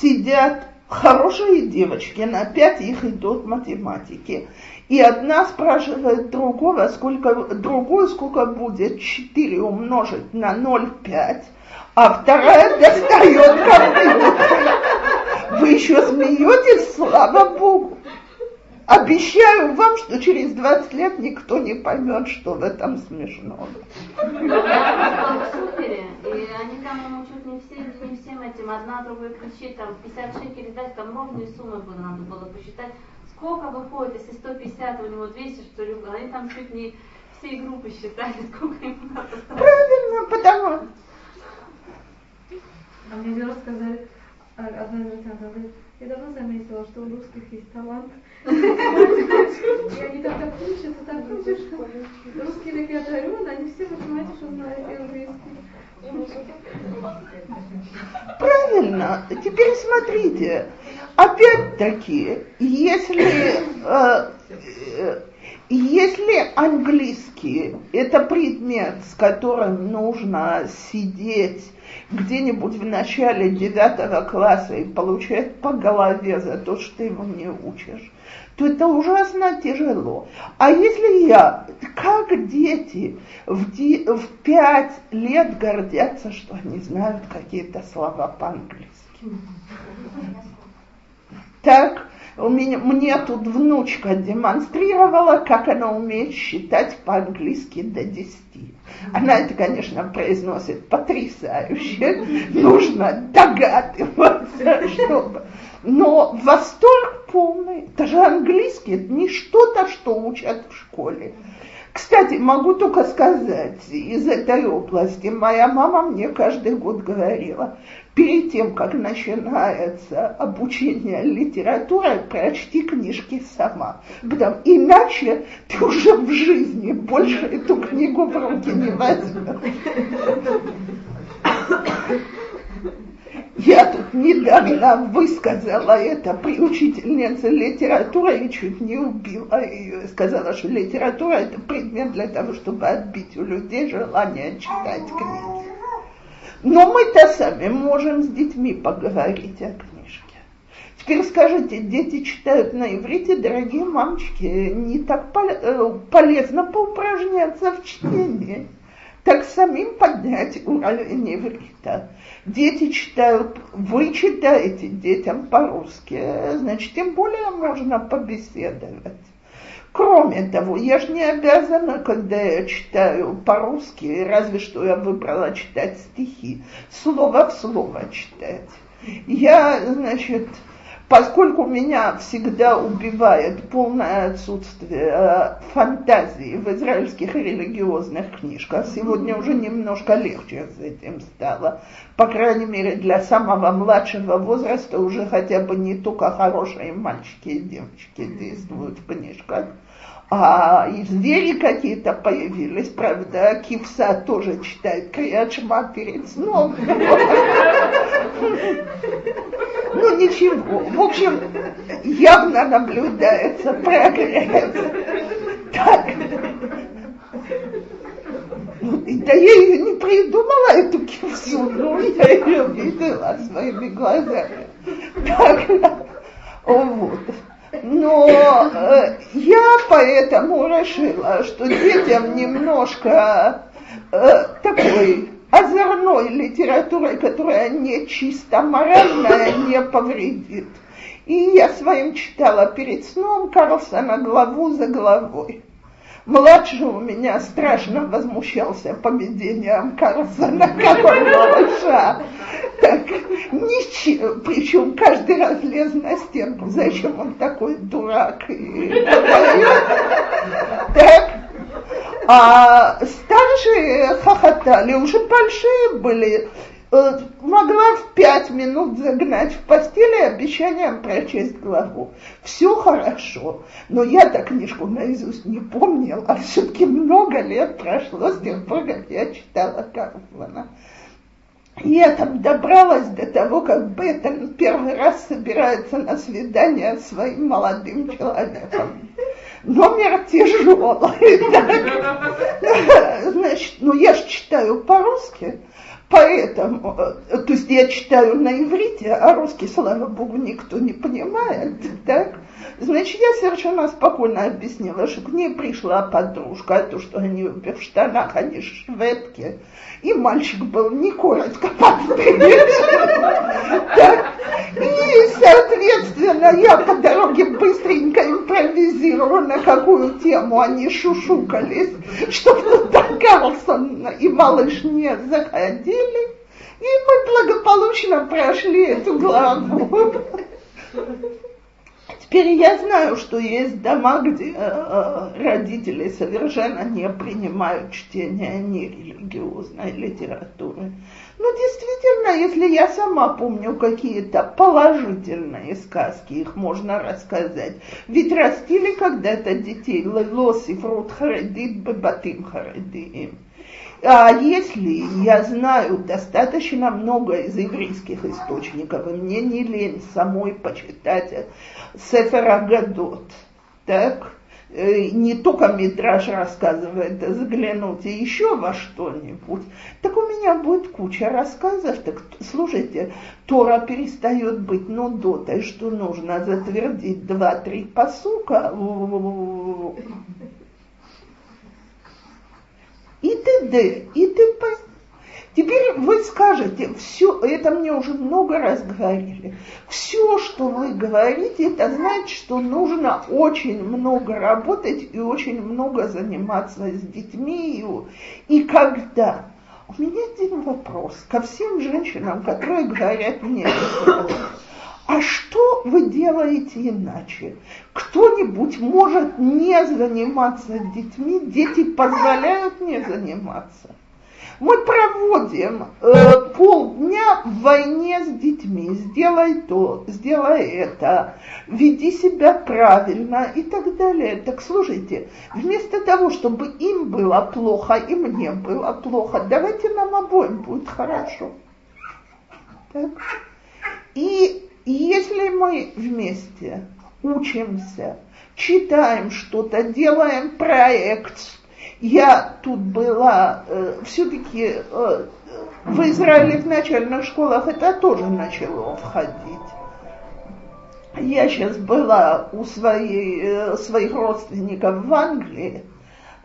сидят хорошие девочки, на пять их идут математики. И одна спрашивает другого, сколько, другую, сколько будет 4 умножить на 0,5, а вторая достает компьютер. Вы еще смеетесь, слава Богу. Обещаю вам, что через 20 лет никто не поймет, что в этом смешно. в супере, и они там чуть не все, не всем этим, одна другой кричит, там 50 шекелей дать, там ровные суммы было, надо было посчитать. Сколько выходит, если 150, у него 200, что ли, они там чуть не всей группы считали, сколько им надо. Правильно, потому... А мне Вера сказали, а, одна американка говорит, я давно заметила, что у русских есть талант. И они там так учатся, так учатся. Русский язык я дарю, они все математику знают и английский. Правильно. Теперь смотрите. Опять-таки, если, э, э, если английский это предмет, с которым нужно сидеть где-нибудь в начале девятого класса и получает по голове за то, что ты его не учишь, то это ужасно тяжело. А если я, как дети в, ди, в пять лет гордятся, что они знают какие-то слова по-английски. Так, у меня, мне тут внучка демонстрировала, как она умеет считать по-английски до 10. Она это, конечно, произносит потрясающе. Нужно догадываться, чтобы... Но восторг полный. Это же английский, это не что-то, что учат в школе. Кстати, могу только сказать из этой области, моя мама мне каждый год говорила, перед тем, как начинается обучение литературой, прочти книжки сама. Потому, иначе ты уже в жизни больше эту книгу в руки не возьмешь. Я тут недавно высказала это при учительнице литературы и чуть не убила ее. Сказала, что литература это предмет для того, чтобы отбить у людей желание читать книги. Но мы-то сами можем с детьми поговорить о книжке. Теперь скажите, дети читают на иврите, дорогие мамочки, не так э, полезно поупражняться в чтении так самим поднять уровень иврита. Дети читают, вы читаете детям по-русски, значит, тем более можно побеседовать. Кроме того, я же не обязана, когда я читаю по-русски, разве что я выбрала читать стихи, слово в слово читать. Я, значит, поскольку меня всегда убивает полное отсутствие э, фантазии в израильских религиозных книжках, сегодня уже немножко легче с этим стало. По крайней мере, для самого младшего возраста уже хотя бы не только хорошие мальчики и девочки действуют в книжках. А и звери какие-то появились, правда, Кивса тоже читает Криачма перед сном. Ну ничего, в общем, явно наблюдается прогресс. Так. Да я ее не придумала, эту кивсу, но я ее видела своими глазами. Так, вот. Но э, я поэтому решила, что детям немножко э, такой озорной литературой, которая не чисто моральная, не повредит. И я своим читала перед сном Карлсона главу за главой. Младший у меня страшно возмущался поведением Карлсона, как он малыша. Так, ничего, причем каждый раз лез на стенку, зачем он такой дурак и Так, а старшие хохотали, уже большие были, Э, могла в пять минут загнать в постели обещанием прочесть главу. Все хорошо, но я так книжку наизусть не помнил, а все-таки много лет прошло с тех пор, как я читала Карфмана. Я там добралась до того, как Беттон первый раз собирается на свидание с своим молодым человеком. Номер тяжелый. Значит, ну я же читаю по-русски, Поэтому, э, то есть я читаю на иврите, а русский, слава богу, никто не понимает, так? Значит, я совершенно спокойно объяснила, что к ней пришла подружка, то, что они в штанах, они шведки, и мальчик был не коротко подстрижен. И, соответственно, я по дороге быстренько импровизировала, на какую тему они шушукались, чтобы туда Карлсон и малыш не заходили. И мы благополучно прошли эту главу. Теперь я знаю, что есть дома, где э, родители совершенно не принимают чтение нерелигиозной литературы. Но действительно, если я сама помню какие-то положительные сказки, их можно рассказать. Ведь растили когда-то детей лос и фрут харедит бабатим харедим. А если я знаю достаточно много из еврейских источников, и мне не лень самой почитать Сефер Агадот, так, э, не только Мидраш рассказывает, а заглянуть еще во что-нибудь, так у меня будет куча рассказов. Так слушайте, Тора перестает быть нудотой, что нужно затвердить два-три посука т.д. и т.п. Теперь вы скажете, все, это мне уже много раз говорили, все, что вы говорите, это значит, что нужно очень много работать и очень много заниматься с детьми. И, и когда? У меня один вопрос ко всем женщинам, которые говорят мне, а что вы делаете иначе? Кто-нибудь может не заниматься детьми, дети позволяют не заниматься. Мы проводим э, полдня в войне с детьми. Сделай то, сделай это, веди себя правильно и так далее. Так слушайте, вместо того, чтобы им было плохо и мне было плохо, давайте нам обоим будет хорошо. Так? И если мы вместе учимся, читаем что-то, делаем проект, я тут была, э, все-таки э, в Израиле в начальных школах это тоже начало входить. Я сейчас была у своей, э, своих родственников в Англии,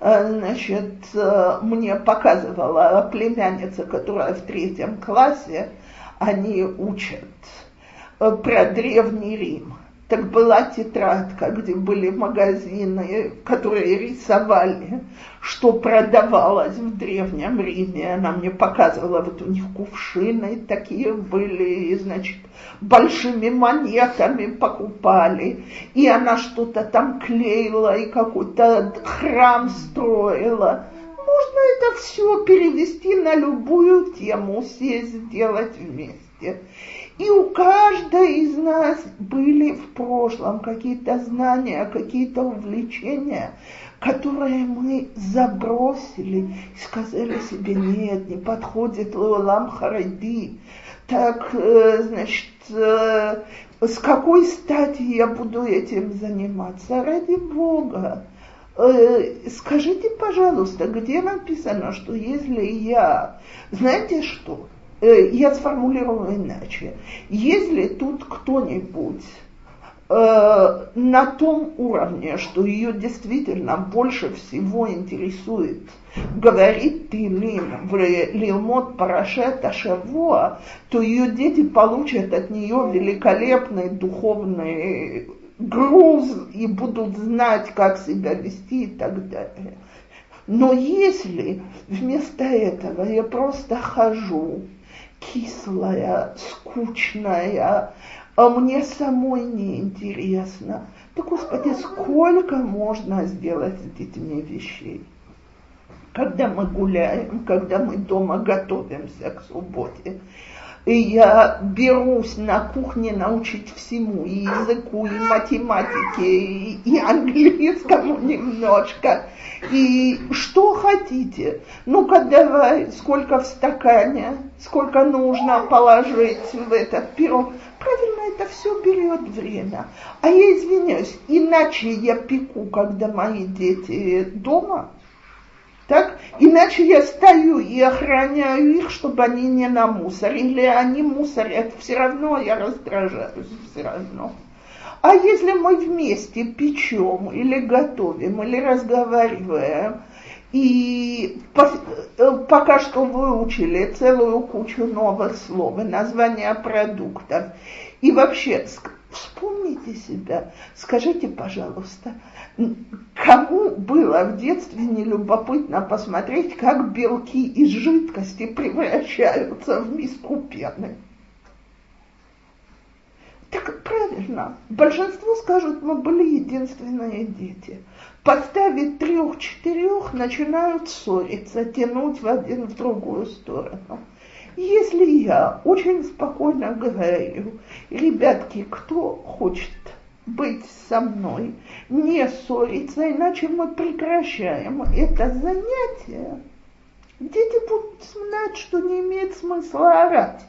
э, значит, э, мне показывала племянница, которая в третьем классе, они учат про Древний Рим. Так была тетрадка, где были магазины, которые рисовали, что продавалось в Древнем Риме. Она мне показывала, вот у них кувшины такие были, и, значит, большими монетами покупали. И она что-то там клеила, и какой-то храм строила. Можно это все перевести на любую тему, сесть, сделать вместе. И у каждой из нас были в прошлом какие-то знания, какие-то увлечения, которые мы забросили и сказали себе, нет, не подходит Лолам Харади. Так, э, значит, э, с какой стати я буду этим заниматься? Ради Бога. Э, скажите, пожалуйста, где написано, что если я, знаете что, я сформулирую иначе. Если тут кто-нибудь э, на том уровне, что ее действительно больше всего интересует, говорит Тилим в Лилмот Парашета Шавуа, то ее дети получат от нее великолепный духовный груз и будут знать, как себя вести и так далее. Но если вместо этого я просто хожу кислая, скучная, а мне самой неинтересно. Да, Господи, сколько можно сделать с детьми вещей? Когда мы гуляем, когда мы дома готовимся к субботе, я берусь на кухне научить всему, и языку, и математике, и, и английскому немножко, и что хотите. Ну-ка давай, сколько в стакане, сколько нужно положить в этот пирог. Правильно, это все берет время. А я извиняюсь, иначе я пеку, когда мои дети дома, так? Иначе я стою и охраняю их, чтобы они не намусорили. Они мусорят все равно, я раздражаюсь все равно. А если мы вместе печем или готовим, или разговариваем, и э, пока что выучили целую кучу новых слов и названия продуктов, и вообще вспомните себя, скажите, пожалуйста, кому было в детстве нелюбопытно посмотреть, как белки из жидкости превращаются в миску пены? Так правильно. Большинство скажут, мы были единственные дети. Поставить трех-четырех начинают ссориться, тянуть в один в другую сторону. Если я очень спокойно говорю, ребятки, кто хочет быть со мной, не ссориться, иначе мы прекращаем это занятие, дети будут знать, что не имеет смысла орать.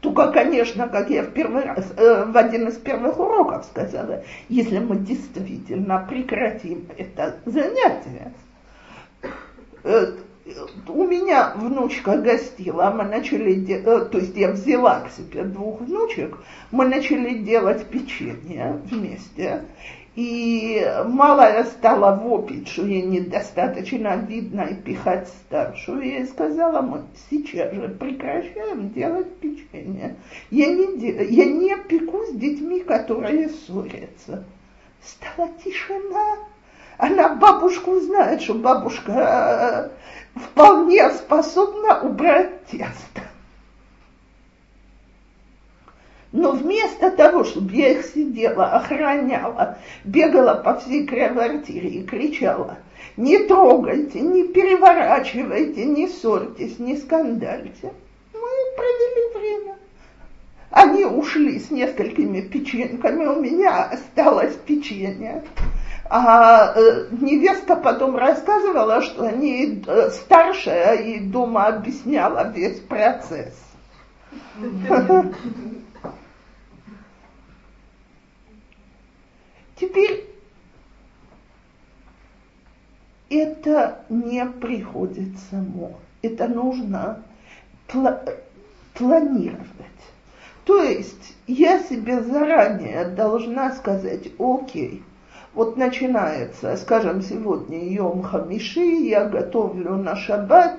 Только, конечно, как я в первый раз, э, в один из первых уроков сказала, если мы действительно прекратим это занятие, э, у меня внучка гостила, мы начали, э, то есть я взяла к себе двух внучек, мы начали делать печенье вместе, и малая стала вопить, что ей недостаточно видно и пихать старшую. Я ей сказала, мы сейчас же прекращаем делать печенье. Я не, де... я не пеку с детьми, которые ссорятся. Стала тишина. Она бабушку знает, что бабушка э, вполне способна убрать тесто. Но вместо того, чтобы я их сидела, охраняла, бегала по всей квартире и кричала, не трогайте, не переворачивайте, не ссорьтесь, не скандальте, мы провели время. Они ушли с несколькими печеньками, у меня осталось печенье. А э, невестка потом рассказывала, что они э, старшая и дома объясняла весь процесс. Теперь это не приходит само. Это нужно планировать. То есть я себе заранее должна сказать, окей, вот начинается, скажем, сегодня Йом Хамиши, я готовлю на шаббат,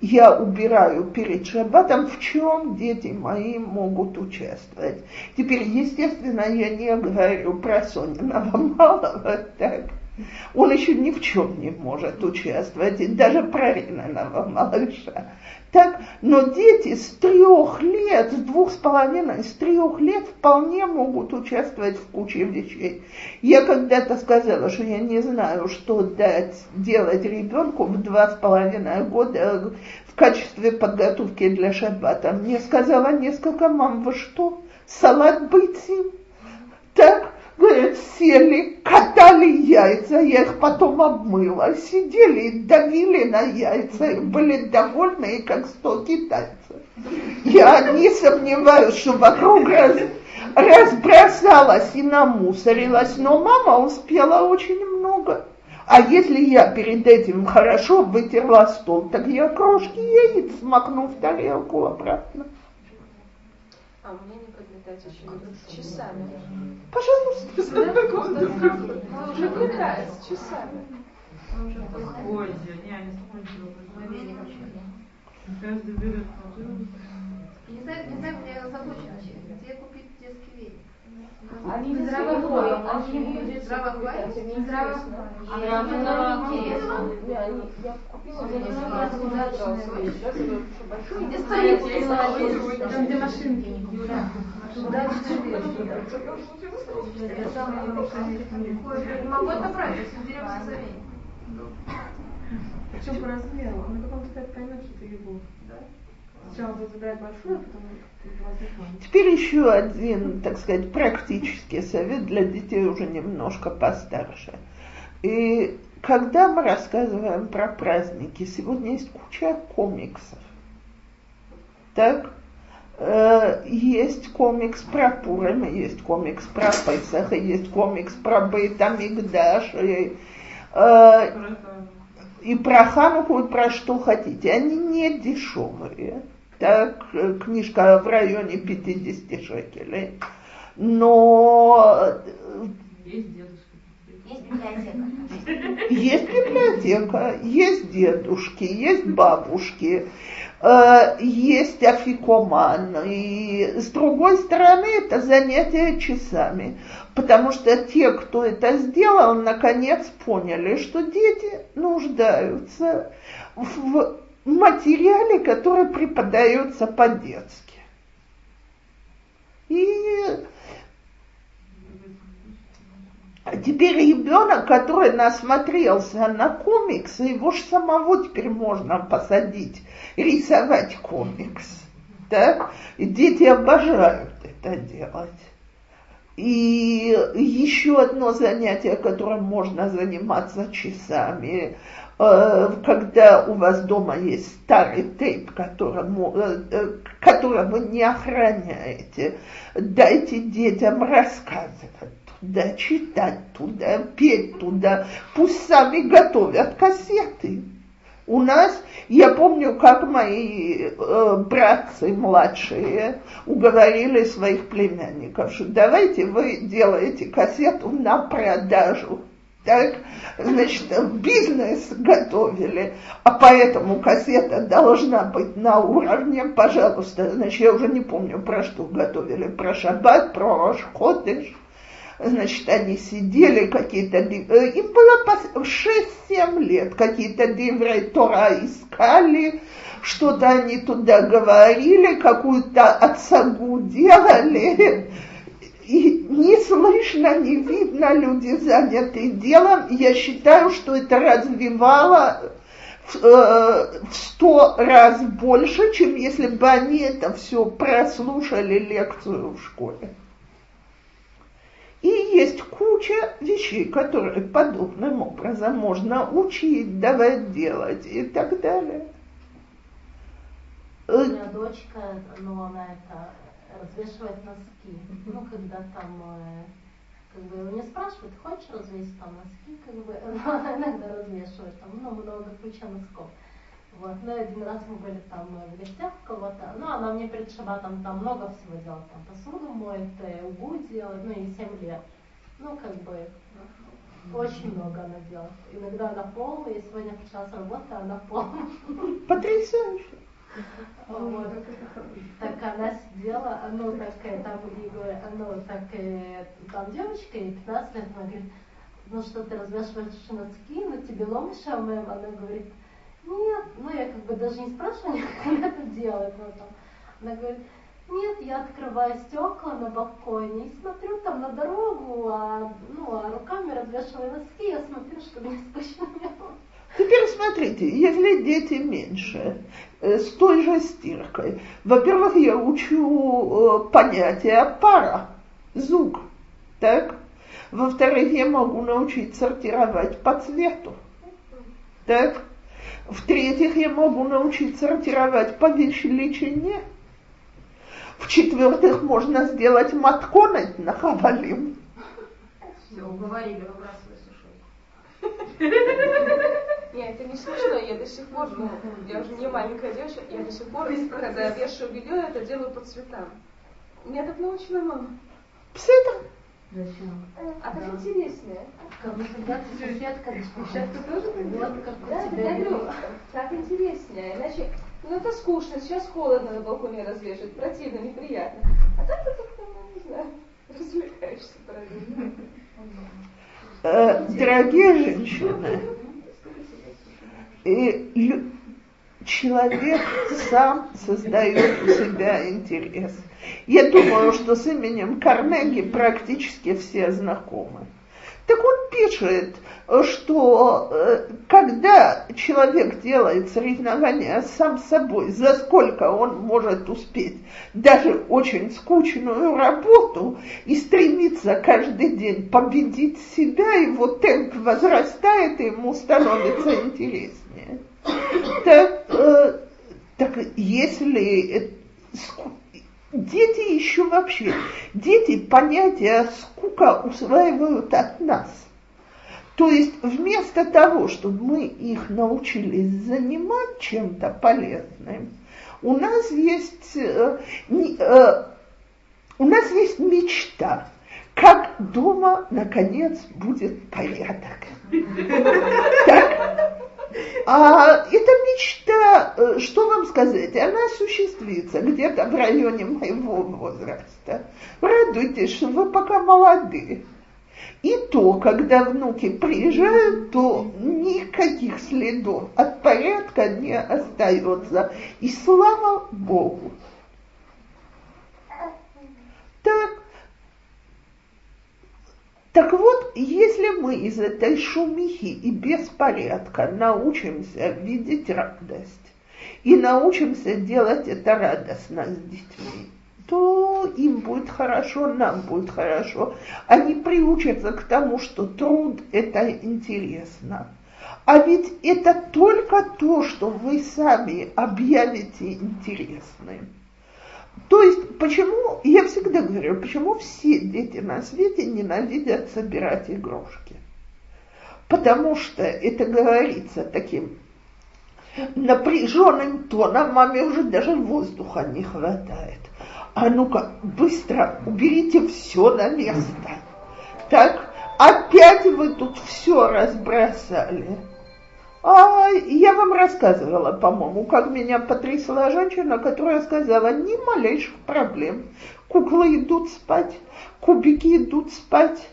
я убираю перед шаббатом, в чем дети мои могут участвовать. Теперь, естественно, я не говорю про Сонина малого, так. Он еще ни в чем не может участвовать, и даже прориненного малыша. Так, но дети с трех лет, с двух с половиной, с трех лет вполне могут участвовать в куче вещей. Я когда-то сказала, что я не знаю, что дать делать ребенку в два с половиной года в качестве подготовки для шаббата. Мне сказала несколько мам, вы что, салат бытим? Так, говорят, сели, катали яйца, я их потом обмыла, сидели и давили на яйца, и были довольны, как сто китайцев. Я не сомневаюсь, что вокруг раз, разбросалась и намусорилась, но мама успела очень много. А если я перед этим хорошо вытерла стол, так я крошки яиц смакну в тарелку обратно. А мне не подметать еще с часами. Пожалуйста. Уже метает с часами. Ой, не, они Каждый берет Не знаю, не знаю, мне озабочена, где купить детский веник. Они Здраво здраво ходят, они не будут здраво хватит, не здраво А прям интересно. Где стоит? Там, где машинки. Удачная вещь. Могу отобрать, если за веник. Причем по размеру. На каком стать поймет, что ты его. Сначала будет забирать большую, а потом Теперь еще один, так сказать, практический совет для детей уже немножко постарше. И когда мы рассказываем про праздники, сегодня есть куча комиксов. Так? Э, есть комикс про Пурим, есть комикс про Песах, есть комикс про Бейтамикдаш, и, э, и про Хануку, и про что хотите. Они не дешевые. Так, э, книжка в районе 50 шекелей. Но Есть есть библиотека, есть дедушки, есть бабушки, э, есть афикоман. И с другой стороны, это занятие часами. Потому что те, кто это сделал, наконец поняли, что дети нуждаются в материале, который преподается по-детски. И а теперь ребенок, который насмотрелся на комиксы, его же самого теперь можно посадить, рисовать комикс. Так? И дети обожают это делать. И еще одно занятие, которым можно заниматься часами, э, когда у вас дома есть старый тейп, которому, э, э, которого не охраняете, дайте детям рассказывать туда, читать туда, петь туда, пусть сами готовят кассеты. У нас, я помню, как мои э, братцы младшие уговорили своих племянников, что давайте вы делаете кассету на продажу. Так, значит, бизнес готовили, а поэтому кассета должна быть на уровне, пожалуйста, значит, я уже не помню, про что готовили, про шаббат, про Рошходыш, Значит, они сидели какие-то, э, им было 6-7 лет, какие-то диврей Тора искали, что-то они туда говорили, какую-то отсагу делали, и не слышно, не видно, люди заняты делом. Я считаю, что это развивало в э, сто раз больше, чем если бы они это все прослушали лекцию в школе. И есть куча вещей, которые подобным образом можно учить, давать делать и так далее. У меня дочка, ну, она это развешивает носки. Ну, когда там, э, как бы, меня спрашивают, хочешь развесить там носки, как бы, она иногда развешивает, там, ну, много куча носков. Вот, ну, один раз мы были там в гостях кого-то, ну, она мне перед шабатом там много всего делала, там посуду моет, угу делает, ну, и 7 лет. Ну, как бы, Очень много она делает. Иногда она полная, и сегодня пришла с работы, она полная. Потрясающе. Вот. Так она сидела, ну так, э, там, и, ну так, э, там девочка, ей 15 лет, она говорит, ну что ты развешиваешь носки, ну тебе ломишь, а она говорит, нет, ну я как бы даже не спрашиваю, как она это делает, ну там, она говорит, нет, я открываю стекла на балконе и смотрю там на дорогу, а, ну, а руками развешиваю носки, я смотрю, что мне скучно не. Теперь смотрите, если дети меньше, э, с той же стиркой, во-первых, я учу э, понятие пара, звук, так? Во-вторых, я могу научить сортировать по цвету, так? В-третьих, я могу научить сортировать по величине. В-четвертых, можно сделать матконать на хавалим. Все, уговорили, выбрасывай сушой. Нет, это не смешно, я до сих пор, ну, я уже не маленькая девочка, я до сих пор, когда вешаю белье, это делаю по цветам. Меня так научила мама. Псета. Зачем? А так интереснее. Как бы соседка, Соседка тоже так вот как у Да, тебя говорю, так интереснее. Иначе, ну это скучно, сейчас холодно на балконе развешивать, противно, неприятно. А так ты как-то, ну, не знаю, развлекаешься параллельно. Э, дорогие женщины, и человек сам создает у себя интерес. Я думаю, что с именем Карнеги практически все знакомы. Так он пишет, что э, когда человек делает соревнования сам собой, за сколько он может успеть даже очень скучную работу и стремится каждый день победить себя, его темп возрастает, и ему становится интереснее. Так, э, так если дети еще вообще, дети понятие скука усваивают от нас. То есть вместо того, чтобы мы их научились занимать чем-то полезным, у нас есть, э, э, у нас есть мечта, как дома наконец будет порядок. А эта мечта, э, что вам сказать, она осуществится где-то в районе моего возраста. Радуйтесь, что вы пока молоды. И то, когда внуки приезжают, то никаких следов от порядка не остается. И слава Богу. Так, так вот, если мы из этой шумихи и беспорядка научимся видеть радость и научимся делать это радостно с детьми, то им будет хорошо, нам будет хорошо. Они приучатся к тому, что труд – это интересно. А ведь это только то, что вы сами объявите интересным. То есть, почему, я всегда говорю, почему все дети на свете ненавидят собирать игрушки? Потому что это говорится таким напряженным тоном, маме уже даже воздуха не хватает. А ну-ка, быстро уберите все на место. Так, опять вы тут все разбросали. А я вам рассказывала, по-моему, как меня потрясла женщина, которая сказала, ни малейших проблем. Куклы идут спать, кубики идут спать,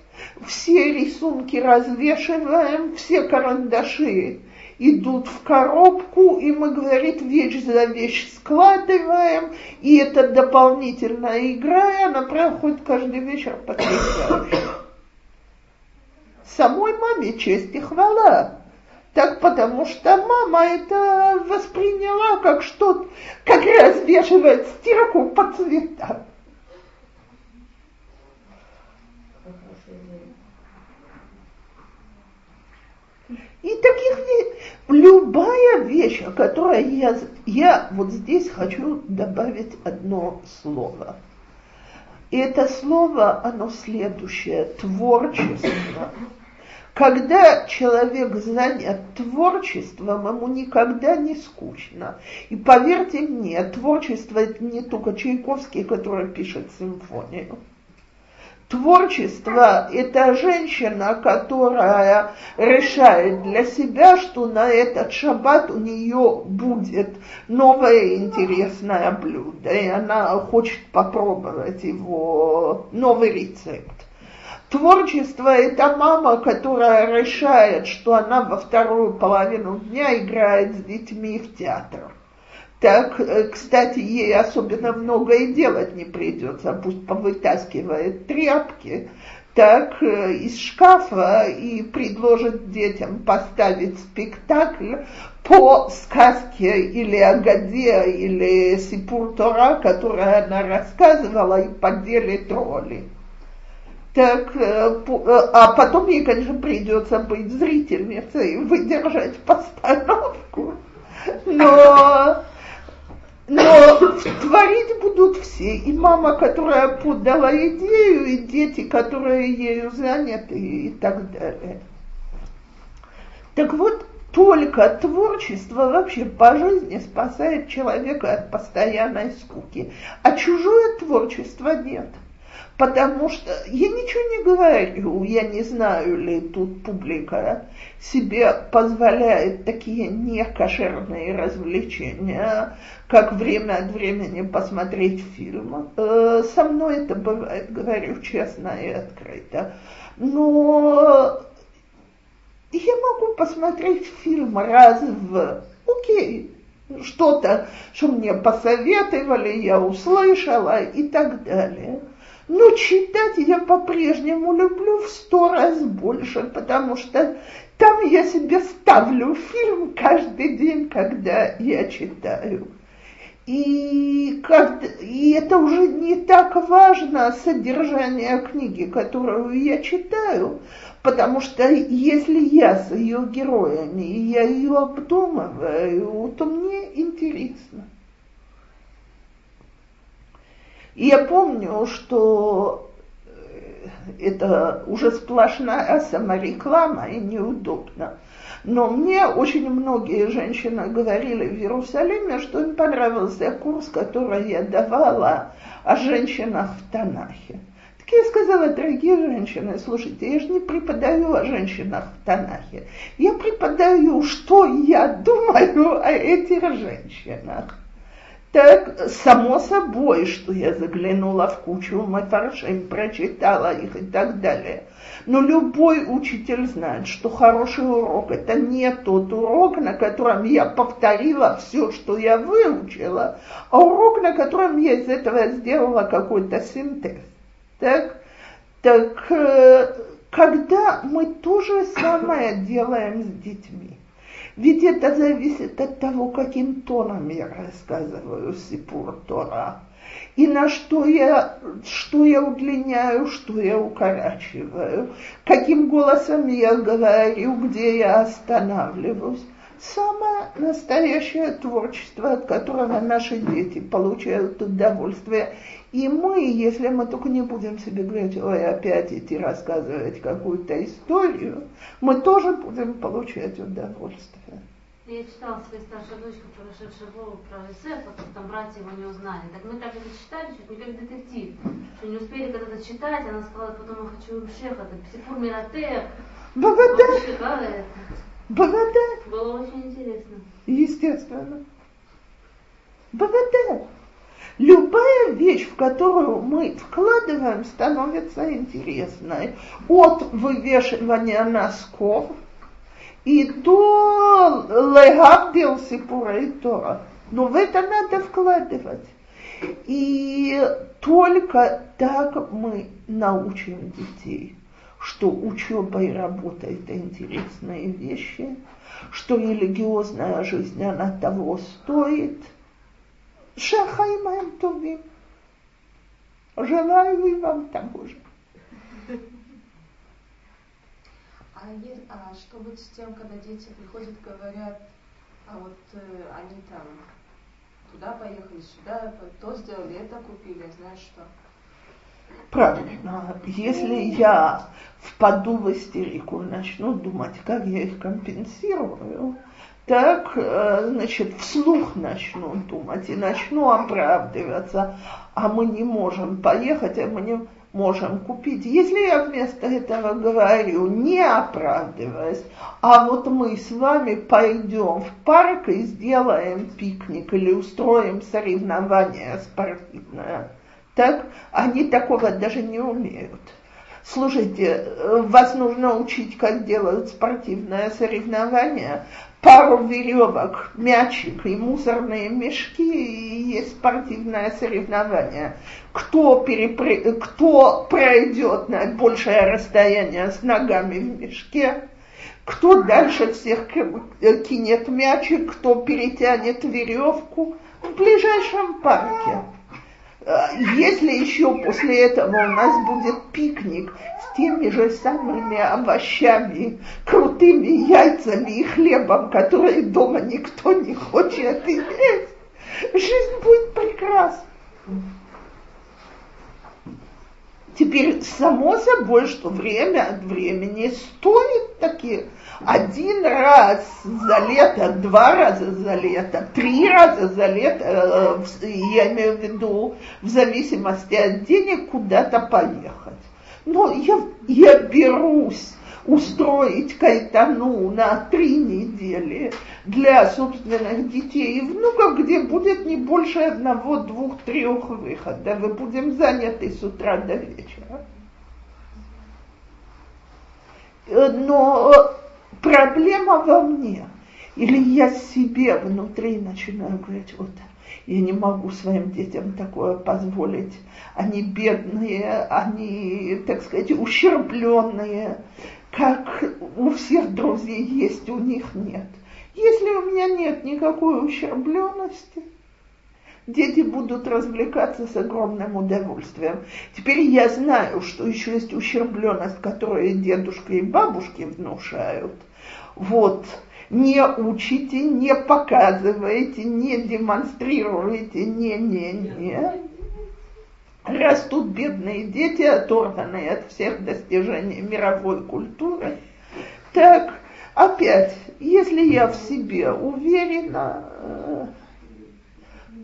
все рисунки развешиваем, все карандаши идут в коробку, и мы, говорит, вещь за вещь складываем, и это дополнительная игра, и она проходит каждый вечер потрясающе. Самой маме честь и хвала. Так потому что мама это восприняла как что как развешивать стирку по цветам. И таких любая вещь, о которой я, я вот здесь хочу добавить одно слово. И это слово, оно следующее, творчество. Когда человек занят творчеством, ему никогда не скучно. И поверьте мне, творчество это не только Чайковский, который пишет симфонию. Творчество – это женщина, которая решает для себя, что на этот шаббат у нее будет новое интересное блюдо, и она хочет попробовать его, новый рецепт. Творчество – это мама, которая решает, что она во вторую половину дня играет с детьми в театр. Так, э, кстати, ей особенно много и делать не придется, пусть повытаскивает тряпки, так э, из шкафа и предложит детям поставить спектакль по сказке или Агаде, или Сипур Тора, которую она рассказывала, и поделит роли. Так, э, а потом ей, конечно, придется быть зрительницей выдержать постановку. Но но творить будут все. И мама, которая подала идею, и дети, которые ею заняты, и так далее. Так вот, только творчество вообще по жизни спасает человека от постоянной скуки, а чужое творчество нет потому что я ничего не говорю, я не знаю ли тут публика себе позволяет такие некошерные развлечения, как время от времени посмотреть фильм. Э, со мной это бывает, говорю честно и открыто. Но я могу посмотреть фильм раз в... Окей, что-то, что мне посоветовали, я услышала и так далее. Но читать я по-прежнему люблю в сто раз больше, потому что там я себе ставлю фильм каждый день, когда я читаю. И, как, и это уже не так важно содержание книги, которую я читаю, потому что если я с ее героями, я ее обдумываю, то мне интересно. И я помню, что э, это уже сплошная самореклама и неудобно. Но мне очень многие женщины говорили в Иерусалиме, что им понравился курс, который я давала о женщинах в Танахе. Так я сказала, дорогие женщины, слушайте, я же не преподаю о женщинах в Танахе. Я преподаю, что я думаю о этих женщинах. Так, само собой, что я заглянула в кучу мафаршим, прочитала их и так далее. Но любой учитель знает, что хороший урок – это не тот урок, на котором я повторила все, что я выучила, а урок, на котором я из этого сделала какой-то синтез. Так, так э, когда мы то же самое делаем с детьми, ведь это зависит от того, каким тоном я рассказываю Сипур Тора. И на что я, что я удлиняю, что я укорачиваю, каким голосом я говорю, где я останавливаюсь. Самое настоящее творчество, от которого наши дети получают удовольствие. И мы, если мы только не будем себе говорить, ой, опять идти рассказывать какую-то историю, мы тоже будем получать удовольствие. Я читала своей старшей дочке, прошедшей школу про Юсефа, как там братья его не узнали. Так мы так это читали, чуть не как детектив. Что не успели когда-то читать, она сказала, потом я хочу шеха, это Психур Миратех. Баваде. Баваде. Было очень интересно. Естественно. Баваде. Любая вещь, в которую мы вкладываем, становится интересной. От вывешивания носков и до легавдил сипурей Тора. Но в это надо вкладывать. И только так мы научим детей, что учеба и работа – это интересные вещи, что религиозная жизнь, она того стоит. Шахай моим тоби. Желаю и вам того же. А, а что будет с тем, когда дети приходят, говорят, а вот э, они там туда поехали, сюда, то сделали, это купили, знаешь что? Правильно. Если я впаду в истерику и начну думать, как я их компенсирую, так, э, значит, вслух начну думать и начну оправдываться, а мы не можем поехать, а мы не... можем купить. Если я вместо этого говорю, не оправдываясь, а вот мы с вами пойдем в парк и сделаем пикник или устроим соревнование спортивное, так они такого даже не умеют. Слушайте, вас нужно учить, как делают спортивное соревнование, пару веревок, мячик и мусорные мешки, и есть спортивное соревнование. Кто, перепр... кто пройдет наибольшее расстояние с ногами в мешке, кто дальше всех кинет мячик, кто перетянет веревку в ближайшем парке. А, если еще после этого у нас будет пикник с теми же самыми овощами, крутыми яйцами и хлебом, которые дома никто не хочет иметь, жизнь будет прекрасна. Теперь само собой, что время от времени стоит такие один раз за лето, два раза за лето, три раза за лето, э, я имею в виду в зависимости от денег, куда-то поехать. Но я, я берусь устроить кайтану на три недели для собственных детей и внуков, где будет не больше одного, двух, трех выходов. Мы будем заняты с утра до вечера. Э, но проблема во мне. Или я себе внутри начинаю говорить, вот я не могу своим детям такое позволить. Они бедные, они, так сказать, ущербленные. Как у всех друзей есть, у них нет. Если у меня нет никакой ущербленности, дети будут развлекаться с огромным удовольствием. Теперь я знаю, что еще есть ущербленность, которую дедушка и бабушки внушают. Вот, не учите, не показывайте, не демонстрируйте, не-не-не. Растут бедные дети, оторванные от всех достижений мировой культуры. Так, опять, если я в себе уверена, э,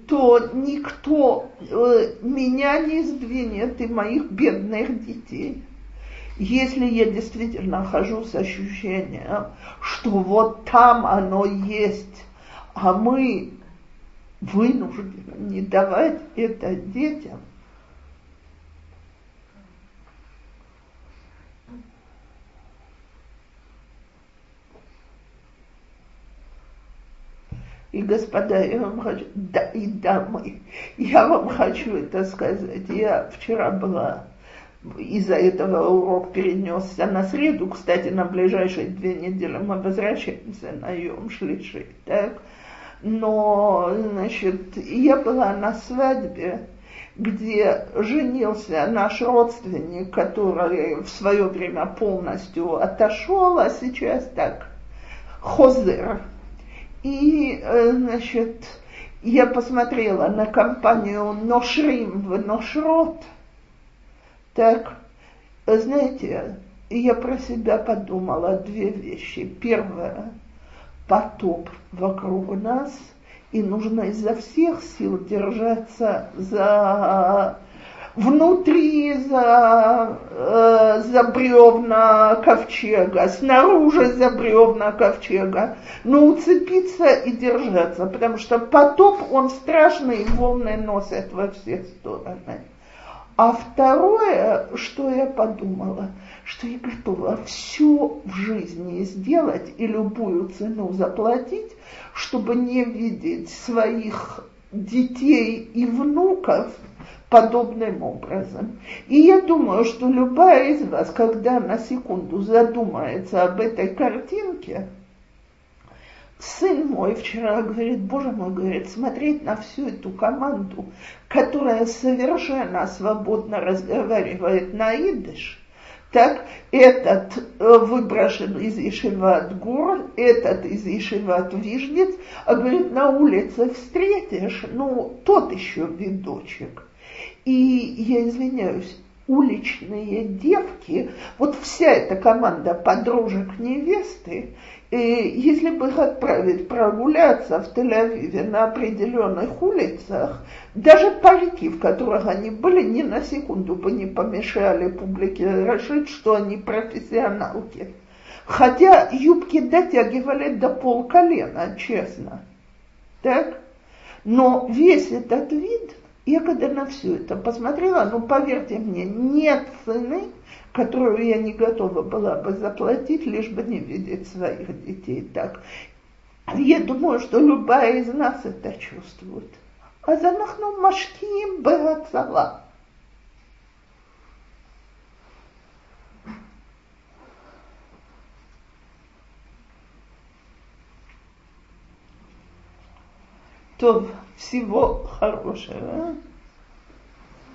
то никто э, меня не сдвинет и моих бедных детей. Если я действительно хожу с ощущением, что вот там оно есть, а мы вынуждены не давать это детям, И, господа, я вам хочу, да, и дамы, я вам хочу это сказать. Я вчера была, из-за этого урок перенесся на среду. Кстати, на ближайшие две недели мы возвращаемся на Йом Шлиши, так? Но, значит, я была на свадьбе, где женился наш родственник, который в свое время полностью отошел, а сейчас так, Хозер, и, э, значит, я посмотрела на компанию Ношрим в Ношрот. Так, знаете, я про себя подумала две вещи. Первое, потоп вокруг нас, и нужно изо всех сил держаться за внутри за, э, за бревна ковчега, снаружи за бревна ковчега, но уцепиться и держаться, потому что потоп, он страшный, волны носят во все стороны. А второе, что я подумала, что я готова все в жизни сделать и любую цену заплатить, чтобы не видеть своих детей и внуков подобным образом. И я думаю, что любая из вас, когда на секунду задумается об этой картинке, сын мой вчера говорит, боже мой, говорит, смотреть на всю эту команду, которая совершенно свободно разговаривает на идыш, так этот э, выброшен из Ишеват Гор, этот из Ишеват Вижниц, а говорит, на улице встретишь, ну, тот еще видочек. И я извиняюсь, уличные девки, вот вся эта команда подружек невесты, и если бы их отправить прогуляться в Тель-Авиве на определенных улицах, даже парики, в которых они были, ни на секунду бы не помешали публике решить, что они профессионалки. Хотя юбки дотягивали до пол колена, честно. Так? Но весь этот вид, я когда на все это посмотрела, ну поверьте мне, нет цены, которую я не готова была бы заплатить, лишь бы не видеть своих детей так. Я думаю, что любая из нас это чувствует. А за אנחנו משקיעים בהצלה. То всего хорошего.